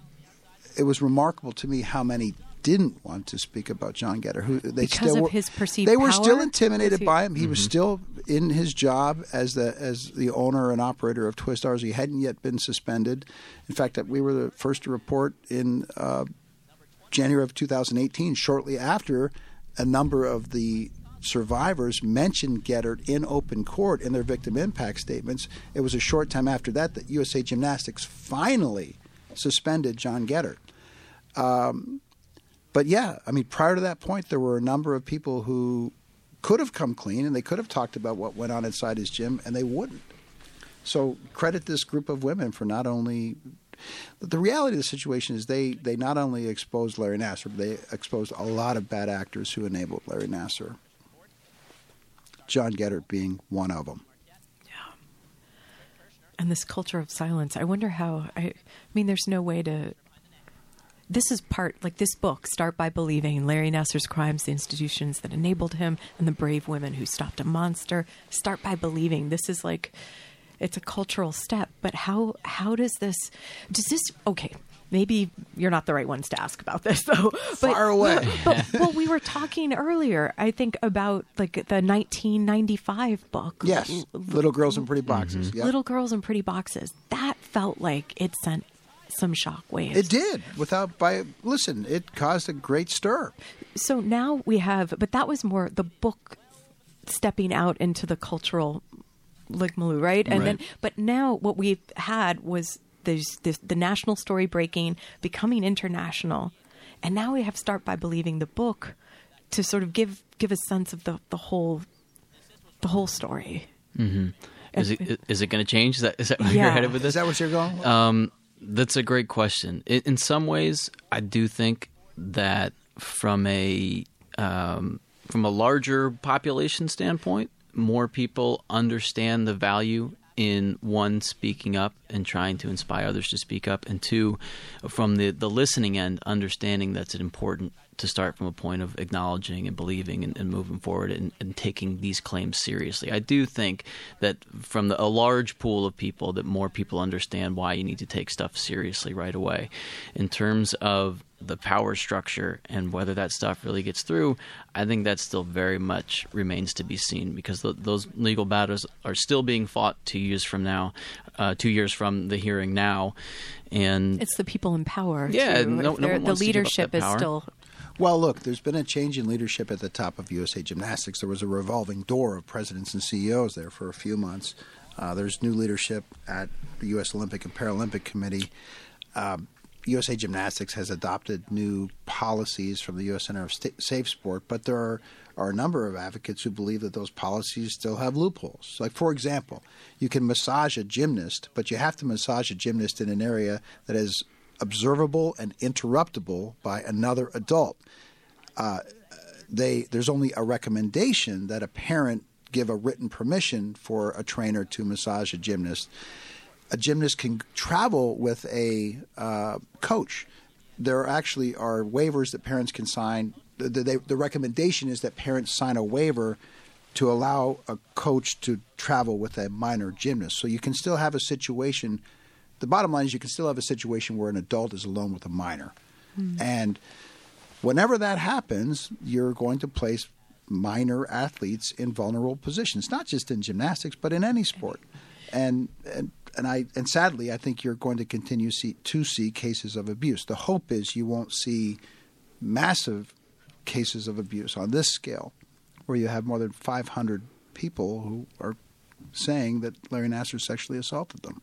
it was remarkable to me how many didn't want to speak about John Geddert. Who they
Because
still
of
were,
his perceived
They were still intimidated
he-
by him. He was still in his job as the as the owner and operator of Twistars. He hadn't yet been suspended. In fact, we were the first to report in uh, January of 2018, shortly after a number of the survivors mentioned Geddert in open court in their victim impact statements. It was a short time after that that USA Gymnastics finally suspended John Geddert. Um, but yeah, I mean, prior to that point, there were a number of people who could have come clean and they could have talked about what went on inside his gym, and they wouldn't. So credit this group of women for not only the reality of the situation is they, they not only exposed Larry Nassar, but they exposed a lot of bad actors who enabled Larry Nassar. John Geddert being one of them.
and this culture of silence. I wonder how. I, I mean, there's no way to. This is part like this book. Start by believing Larry Nassar's crimes, the institutions that enabled him, and the brave women who stopped a monster. Start by believing. This is like, it's a cultural step. But how how does this? Does this? Okay, maybe you're not the right ones to ask about this <laughs> though. But,
Fire away.
but well, we were talking earlier. I think about like the 1995 book.
Yes,
L-
little girls in pretty boxes. Mm-hmm. Yep.
Little Girls in Pretty Boxes. That felt like it sent some shock shockwaves.
It did. Without by listen, it caused a great stir.
So now we have, but that was more the book stepping out into the cultural like ligmaloo, right? And then, but now what we've had was there's this, the national story breaking, becoming international, and now we have to Start by Believing the book to sort of give give a sense of the the whole the whole story.
Is it is it going to change? Is that is that where
Yeah.
you're headed with this?
Is that what you're going? with?
Um, that's a great question. In, in some ways, I do think that from a um, from a larger population standpoint, more people understand the value in one speaking up and trying to inspire others to speak up, and two, from the the listening end, understanding that's an important to start from a point of acknowledging and believing and, and moving forward and, and taking these claims seriously. I do think that from the, a large pool of people, that more people understand why you need to take stuff seriously right away. In terms of the power structure and whether that stuff really gets through, I think that still very much remains to be seen because th- those legal battles are still being fought two years from now, uh, two years from the hearing now, and
It's the people in power.
Yeah, no- no
the
wants to give up
leadership is still
Well, look, there's been a change in leadership at the top of USA Gymnastics. There was a revolving door of presidents and CEOs there for a few months. Uh, there's new leadership at the U.S. Olympic and Paralympic Committee. Um, USA Gymnastics has adopted new policies from the U.S. Center of Sta- Safe Sport, but there are, are a number of advocates who believe that those policies still have loopholes. Like, for example, you can massage a gymnast, but you have to massage a gymnast in an area that is observable and interruptible by another adult they there's only a recommendation that a parent give a written permission for a trainer to massage a gymnast. A gymnast can travel with a uh, coach. There actually are waivers that parents can sign. The, the, the recommendation is that parents sign a waiver to allow a coach to travel with a minor gymnast. So you can still have a situation. The bottom line is you can still have a situation where an adult is alone with a minor, hmm. and whenever that happens, you're going to place minor athletes in vulnerable positions, not just in gymnastics, but in any sport. And and and I and sadly, I think you're going to continue see, to see cases of abuse. The hope is you won't see massive cases of abuse on this scale, where you have more than 500 people who are saying that Larry Nassar sexually assaulted them.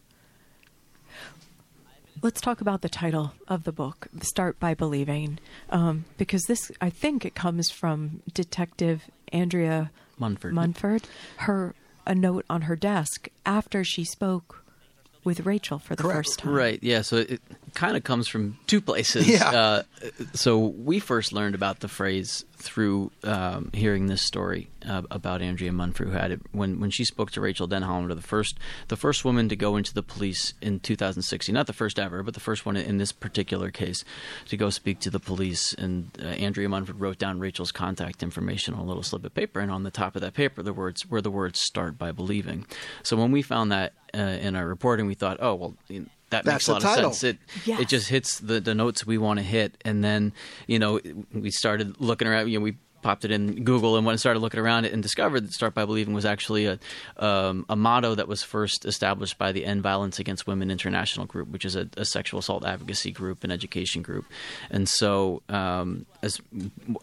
Let's talk about the title of the book, Start by Believing, um, because this, I think it comes from Detective Andrea
Munford.
Munford, her a note on her desk after she spoke with Rachael for the
Correct.
first time.
Right. Yeah. So it kind of comes from two places. <laughs>
Yeah.
Uh, so we first learned about the phrase through um, hearing this story uh, about Andrea Munford, who had it when when she spoke to Rachael Denhollander, the first the first woman to go into the police in 2016. Not the first ever, but the first one in this particular case to go speak to the police. And uh, Andrea Munford wrote down Rachael's contact information on a little slip of paper, and on the top of that paper, the words were the words "Start by believing." So when we found that uh, in our reporting, we thought, oh well, that
That's
makes a lot
title.
of sense. It
Yes.
it just hits the, the notes we want to hit, and then you know we started looking around. You know we popped it in Google and went and started looking around it and discovered that Start by Believing was actually a um, a motto that was first established by the End Violence Against Women International Group, which is a, a sexual assault advocacy group and education group. And so um, as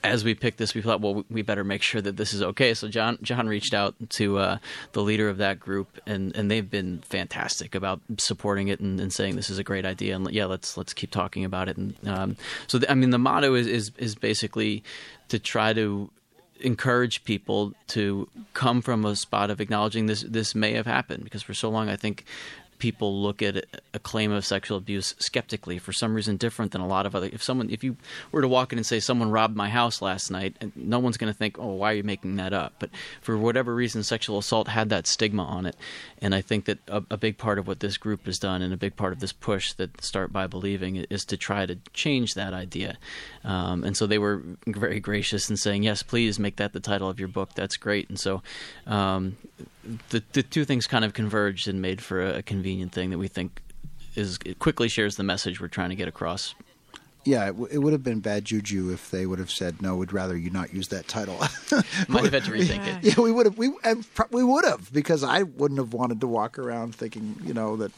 as we picked this, we thought, well, we better make sure that this is okay. So John John reached out to uh, the leader of that group, and, and they've been fantastic about supporting it and, and saying this is a great idea, and yeah, let's let's keep talking about it. And um, so, the, I mean, the motto is, is is basically to try to encourage people to come from a spot of acknowledging this this may have happened because for so long I think people look at a claim of sexual abuse skeptically for some reason different than a lot of other if someone if you were to walk in and say someone robbed my house last night no one's going to think oh why are you making that up? But for whatever reason sexual assault had that stigma on it. And I think that a, a big part of what this group has done and a big part of this push that start by believing is to try to change that idea. Um, and so they were very gracious in saying yes please make that the title of your book. That's great. And so um, the the two things kind of converged and made for a, a convenient thing that we think is it quickly shares the message we're trying to get across.
Yeah, it, w- it would have been bad juju if they would have said no. We'd rather you not use that title. <laughs>
Might have had to <laughs> rethink it.
yeah, we would have. We and pro- we would have because I wouldn't have wanted to walk around thinking, you know, that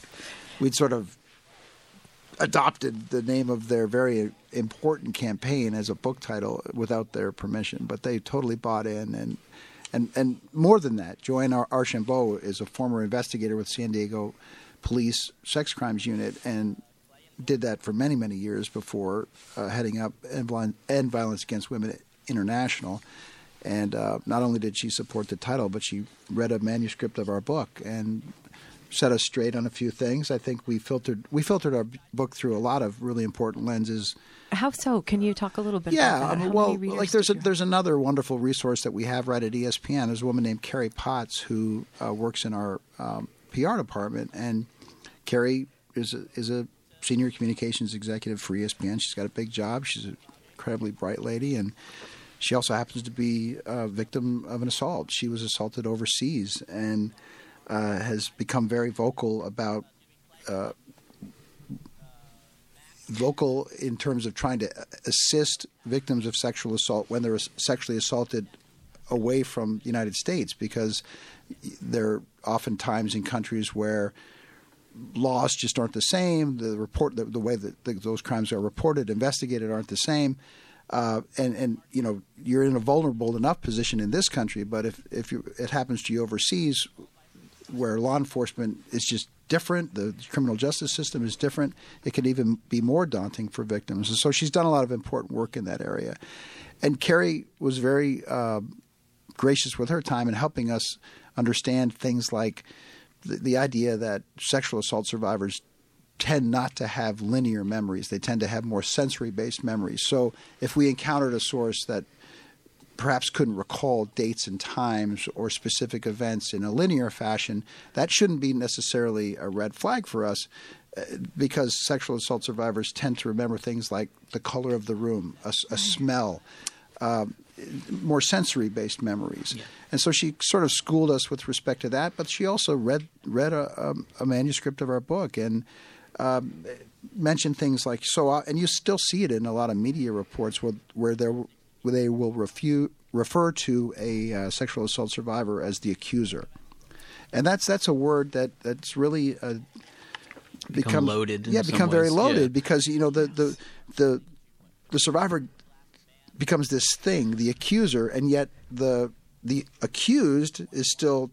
we'd sort of adopted the name of their very important campaign as a book title without their permission. But they totally bought in, and and and more than that, Joanne Archambault is a former investigator with San Diego Police Sex Crimes Unit, and did that for many many years before uh, heading up End Violence Against Women International. And uh, not only did she support the title, but she read a manuscript of our book and set us straight on a few things. I think we filtered we filtered our book through a lot of really important lenses.
How so? Can you talk a little bit
Yeah,
about that?
I mean,
How
well, like there's a, there's another wonderful resource that we have right at ESPN. There's a woman named Carrie Potts who uh, works in our um, PR department, and Carrie is a, is a senior communications executive for ESPN. She's got a big job. She's an incredibly bright lady, and she also happens to be a victim of an assault. She was assaulted overseas and uh, has become very vocal about uh, vocal in terms of trying to assist victims of sexual assault when they're sexually assaulted away from the United States because they're oftentimes in countries where laws just aren't the same. The report, the, the way that the, those crimes are reported, investigated, aren't the same. Uh, and and you know you're in a vulnerable enough position in this country, but if if you, it happens to you overseas, where law enforcement is just different, the criminal justice system is different, it can even be more daunting for victims. And so she's done a lot of important work in that area. And Carrie was very uh, gracious with her time in helping us understand things like the, the idea that sexual assault survivors tend not to have linear memories. They tend to have more sensory based memories. So if we encountered a source that perhaps couldn't recall dates and times or specific events in a linear fashion, that shouldn't be necessarily a red flag for us uh, because sexual assault survivors tend to remember things like the color of the room, a, a smell. Um, more sensory based memories.
Yeah.
And so she sort of schooled us with respect to that, but she also read read a, a, a manuscript of our book and um, mentioned things like so, uh, and you still see it in a lot of media reports where where there where they will refute, refer to a uh, sexual assault survivor as the accuser, and that's that's a word that that's really uh,
Become
becomes-
loaded
Yeah, become very loaded
yeah.
because you know the the the the survivor becomes this thing, the accuser, and yet the the accused is still,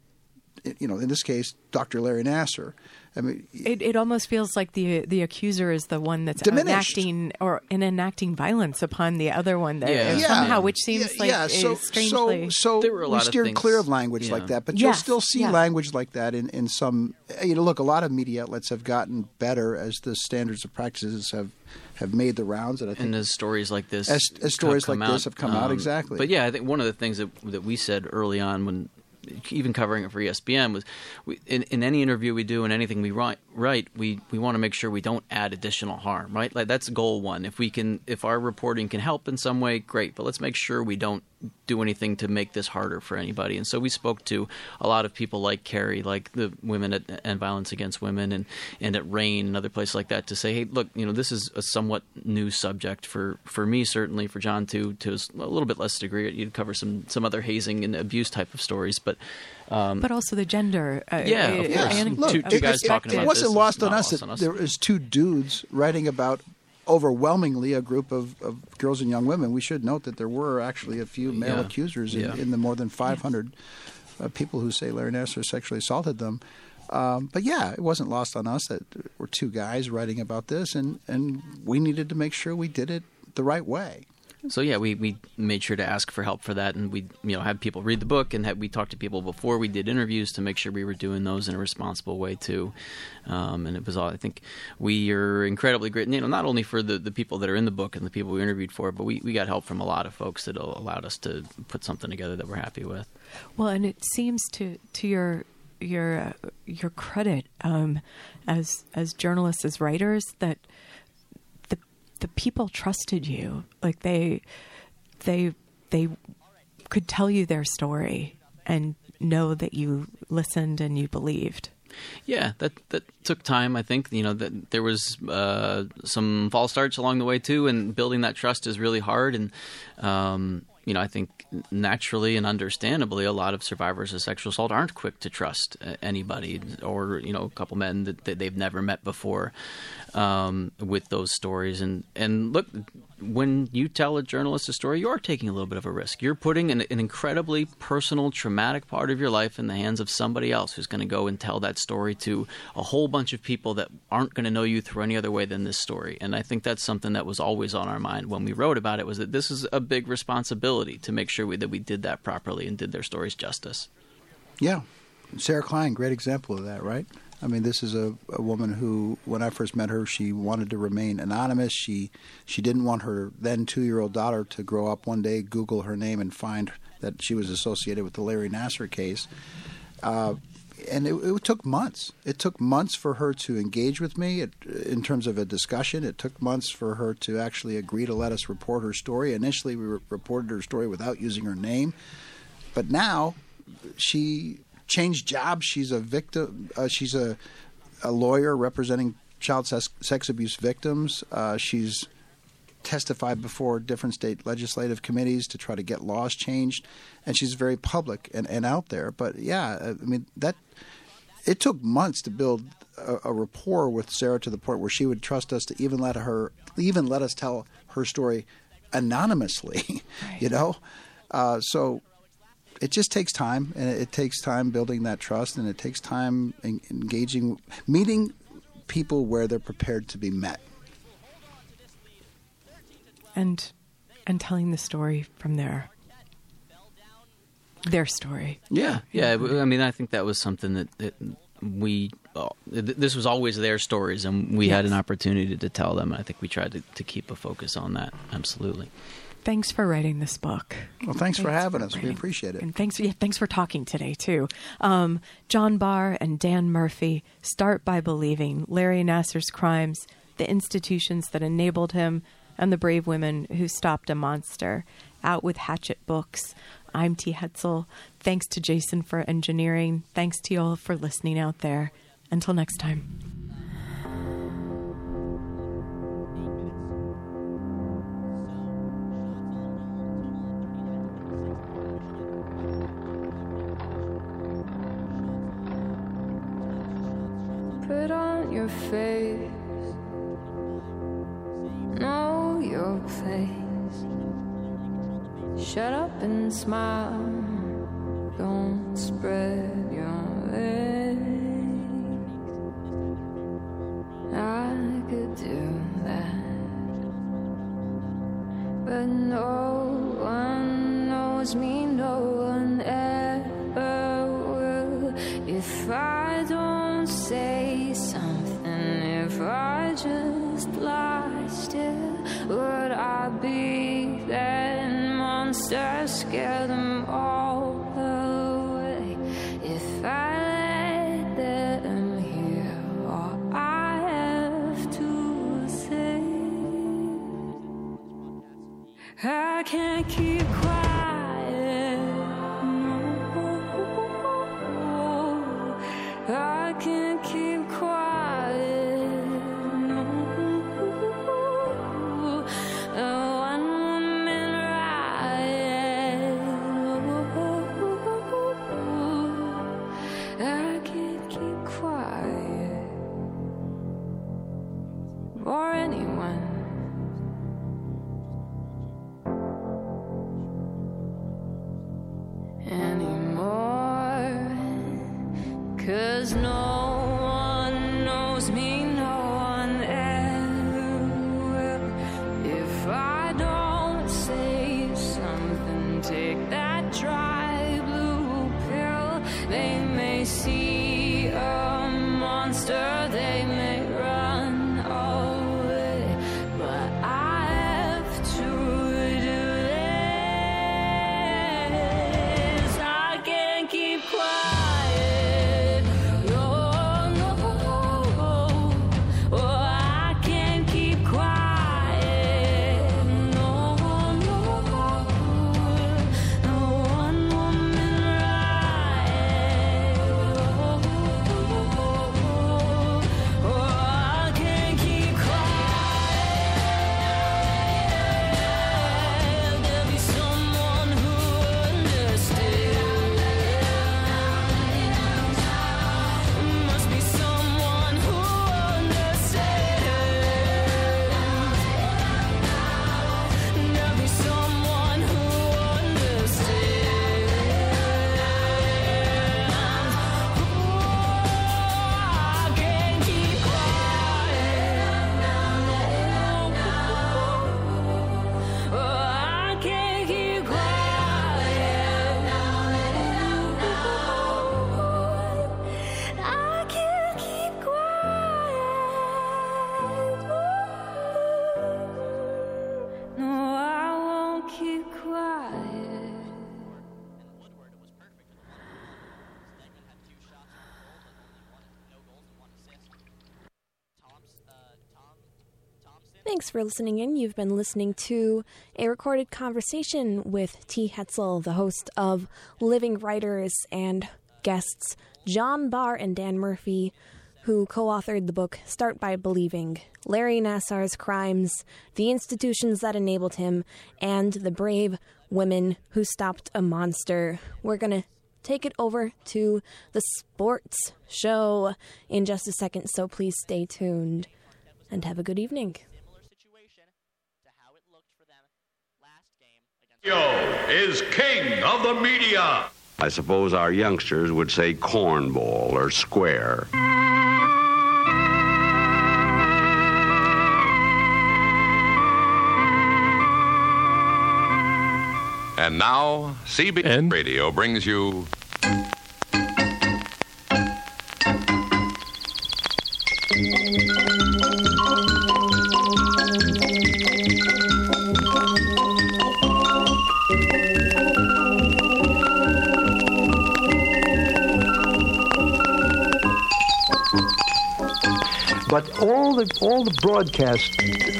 you know, in this case, Dr. Larry Nassar. I mean,
It, it almost feels like the the accuser is the one that's
Diminished.
enacting or in enacting violence upon the other one there
Yeah.
Yeah.
somehow, which seems
yeah,
like
yeah. So,
strangely.
so, so
There were a
we
lot of
steered clear of language
yeah.
like that, but you'll still see
yeah.
language like that in, in some. You know, look, a lot of media outlets have gotten better as the standards of practices have have made the rounds, and I think
and as stories like this,
As- as stories
come
like this have come out,
um,
exactly.
But yeah, I think one of the things that that we said early on when even covering it for ESPN was we, in, in any interview we do and anything we write, write we, we want to make sure we don't add additional harm, right? Like that's goal one. If we can, if our reporting can help in some way, great. But let's make sure we don't do anything to make this harder for anybody. And so we spoke to a lot of people like Carrie, like the women at, End Violence Against Women, and and at RAINN and other places like that, to say, hey, look, you know, this is a somewhat new subject for for me, certainly for John too, to a little bit less degree. You'd cover some some other hazing and abuse type of stories, but
um, but also the gender.
Uh, yeah, of uh, course.
Look,
two, two guys
it,
talking
it,
about
it wasn't
this.
lost on us
lost
that
on us.
there was two dudes writing about overwhelmingly a group of, of girls and young women. We should note that there were actually a few male
Yeah.
accusers in,
Yeah.
in the more than 500 uh, people who say Larry Nassar sexually assaulted them. Um, but yeah, it wasn't lost on us that there were two guys writing about this, and, and we needed to make sure we did it the right way.
So yeah, we, we made sure to ask for help for that, and we you know had people read the book, and had, we talked to people before we did interviews to make sure we were doing those in a responsible way too. Um, and it was all I think we are incredibly great, you know, not only for the, the people that are in the book and the people we interviewed for, but we, we got help from a lot of folks that allowed us to put something together that we're happy with.
Well, and it seems to to your your uh, your credit um, as as journalists as writers that the people trusted you like they they they could tell you their story and know that you listened and you believed.
Yeah, that that took time. I think you know that there was uh, some false starts along the way too, and building that trust is really hard. And um, you know, I think naturally and understandably, a lot of survivors of sexual assault aren't quick to trust uh, anybody, or you know, a couple men that, they've never met before um, with those stories. And and look, when you tell a journalist a story, you are taking a little bit of a risk. You're putting an, an incredibly personal, traumatic part of your life in the hands of somebody else who's going to go and tell that story to a whole bunch of people that aren't going to know you through any other way than this story. And I think that's something that was always on our mind when we wrote about it was that this is a big responsibility to make sure we, that we did that properly and did their stories justice.
Yeah. Sarah Klein, great example of that, right? I mean, this is a, a woman who, when I first met her, she wanted to remain anonymous. She she didn't want her then two year old daughter to grow up one day, Google her name, and find that she was associated with the Larry Nassar case. Uh, and it, it took months. It took months for her to engage with me it, in terms of a discussion. It took months for her to actually agree to let us report her story. Initially, we re- reported her story without using her name, but now she changed jobs. She's a victim. Uh, she's a a lawyer representing child sex, sex abuse victims. Uh, she's testified before different state legislative committees to try to get laws changed, and she's very public and, and out there. But yeah, I mean that it took months to build a, a rapport with Sarah to the point where she would trust us to even let her even let us tell her story anonymously. <laughs> you know, uh, so it just takes time, and it, it takes time building that trust, and it takes time en- engaging, meeting people where they're prepared to be met.
And and telling the story from there their story.
Yeah, yeah. I mean, I think that was something that, that we. Uh, th- this was always their stories, and we had an opportunity to tell them. And I think we tried to, to keep a focus on that. Absolutely.
Thanks for writing this book.
Well, thanks, for having us. We appreciate it.
And thanks, yeah, thanks for talking today too. Um, John Barr and Dan Murphy start by believing Larry Nassar's crimes, the institutions that enabled him, and the brave women who stopped a monster. Out with Hachette Books. I'm T. Hetzel. Thanks to Jason for engineering. Thanks to you all for listening out there. Until next time.
Put on your face. Place. Shut up and smile. Don't spread your legs. I could do that. But no one knows me, scare them all away if I let them hear all I have to say. I can't keep.
Thanks for listening in. You've been listening to a recorded conversation with T. Hetzel, the host of Living Writers, and guests John Barr and Dan Murphy, who co authored the book Start by Believing Larry Nassar's Crimes, the Institutions That Enabled Him, and the Brave Women Who Stopped a Monster. We're going to take it over to the sports show in just a second, so please stay tuned and have a good evening.
Is king of the media.
I suppose our youngsters would say cornball or square.
And now, CBN Radio brings you
But all the all the broadcast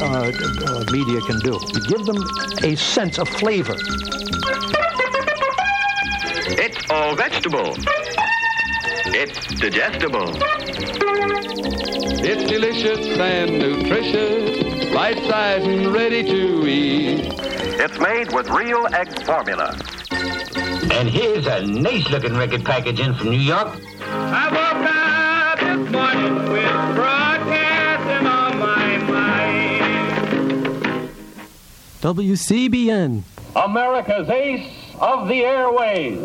uh, uh, media can do is give them a sense of flavor.
It's all vegetable. It's digestible.
It's delicious and nutritious, life-size and ready to eat.
It's made with real egg formula.
And here's a nice looking record package in from New York.
WCBN.
America's ace of the airways.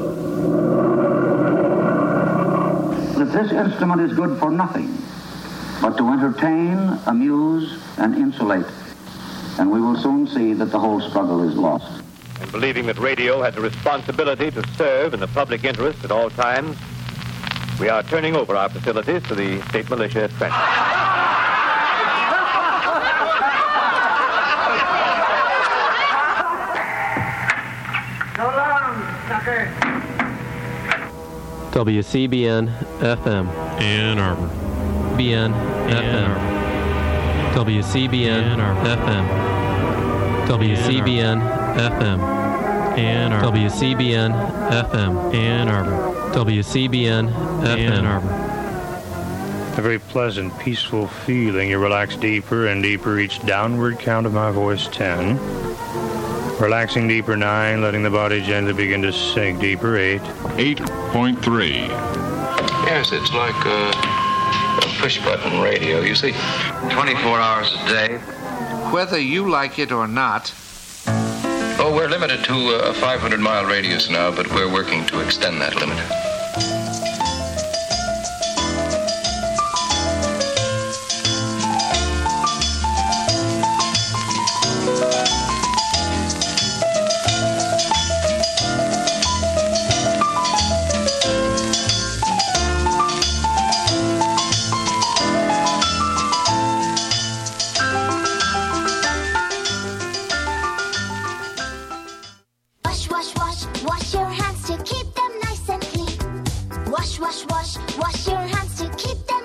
that this instrument is good for nothing but to entertain, amuse, and insulate. And we will soon see that the whole struggle is lost.
And believing that radio has a responsibility to serve in the public interest at all times, we are turning over our facilities to the state militia at Trenton.
Long.
WCBN FM.
Ann Arbor.
BN FM. WCBN FM. WCBN FM. Ann Arbor. WCBN FM. Ann Arbor. WCBN FM. Ann Arbor.
A very pleasant, peaceful feeling. You relax deeper and deeper each downward count of my voice 10. Relaxing deeper 9, letting the body gently begin to sink deeper 8.
8.3.
Yes, it's like uh, a, a push button radio. You see, 24 hours a day.
Whether you like it or not,
Oh, we're limited to a 500 mile radius now, but we're working to extend that limit.
Wash, wash, wash, wash your hands to keep them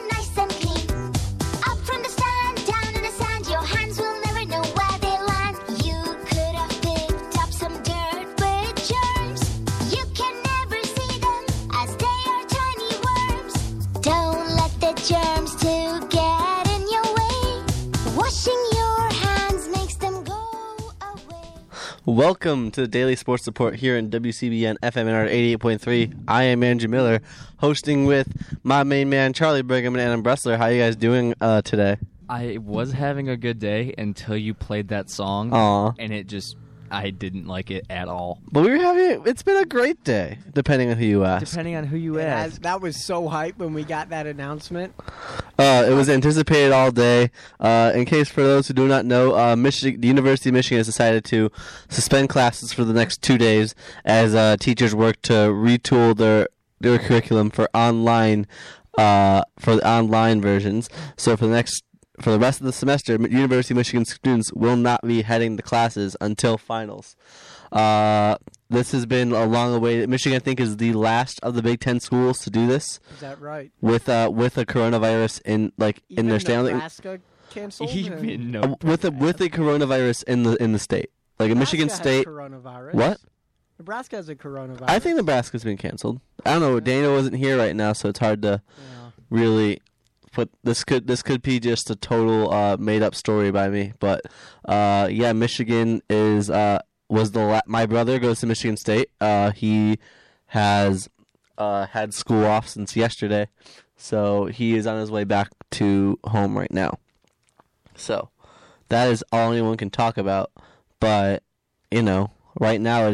Welcome to the Daily Sports Report here in WCBN FM Ann Arbor 88.3. I am Andrew Miller, hosting with my main man Charlie Brigham and Adam Bressler. How are you guys doing uh, today?
I was having a good day until you played that song,
Aw.
and it just I didn't like it at all.
But we were having it's been a great day, depending on who you ask.
Depending on who you
And
ask.
as- that was so hype when we got that announcement.
Uh, it was anticipated all day. Uh, in case for those who do not know, uh, Michigan, the University of Michigan has decided to suspend classes for the next two days as uh, teachers work to retool their their curriculum for online uh, for the online versions. So for the next for the rest of the semester, University of Michigan students will not be heading the classes until finals. Uh, this has been a long awaited. Michigan, I think, is the last of the Big Ten schools to do this
Is that right?
with uh with a coronavirus in like in their state
Nebraska canceled.
Even
uh, with a with a coronavirus in the in the state like in Michigan
Nebraska has
State.
coronavirus.
What?
Nebraska has a coronavirus.
I think Nebraska's been canceled. I don't know. Daniel wasn't here right now, so it's hard to really put this could this could be just a total uh, made up story by me. But uh, yeah, Michigan is uh, was the la- my brother goes to Michigan State. Uh, he has uh, had school off since yesterday, so he is on his way back to home right now. So that is all anyone can talk about. But you know, right now it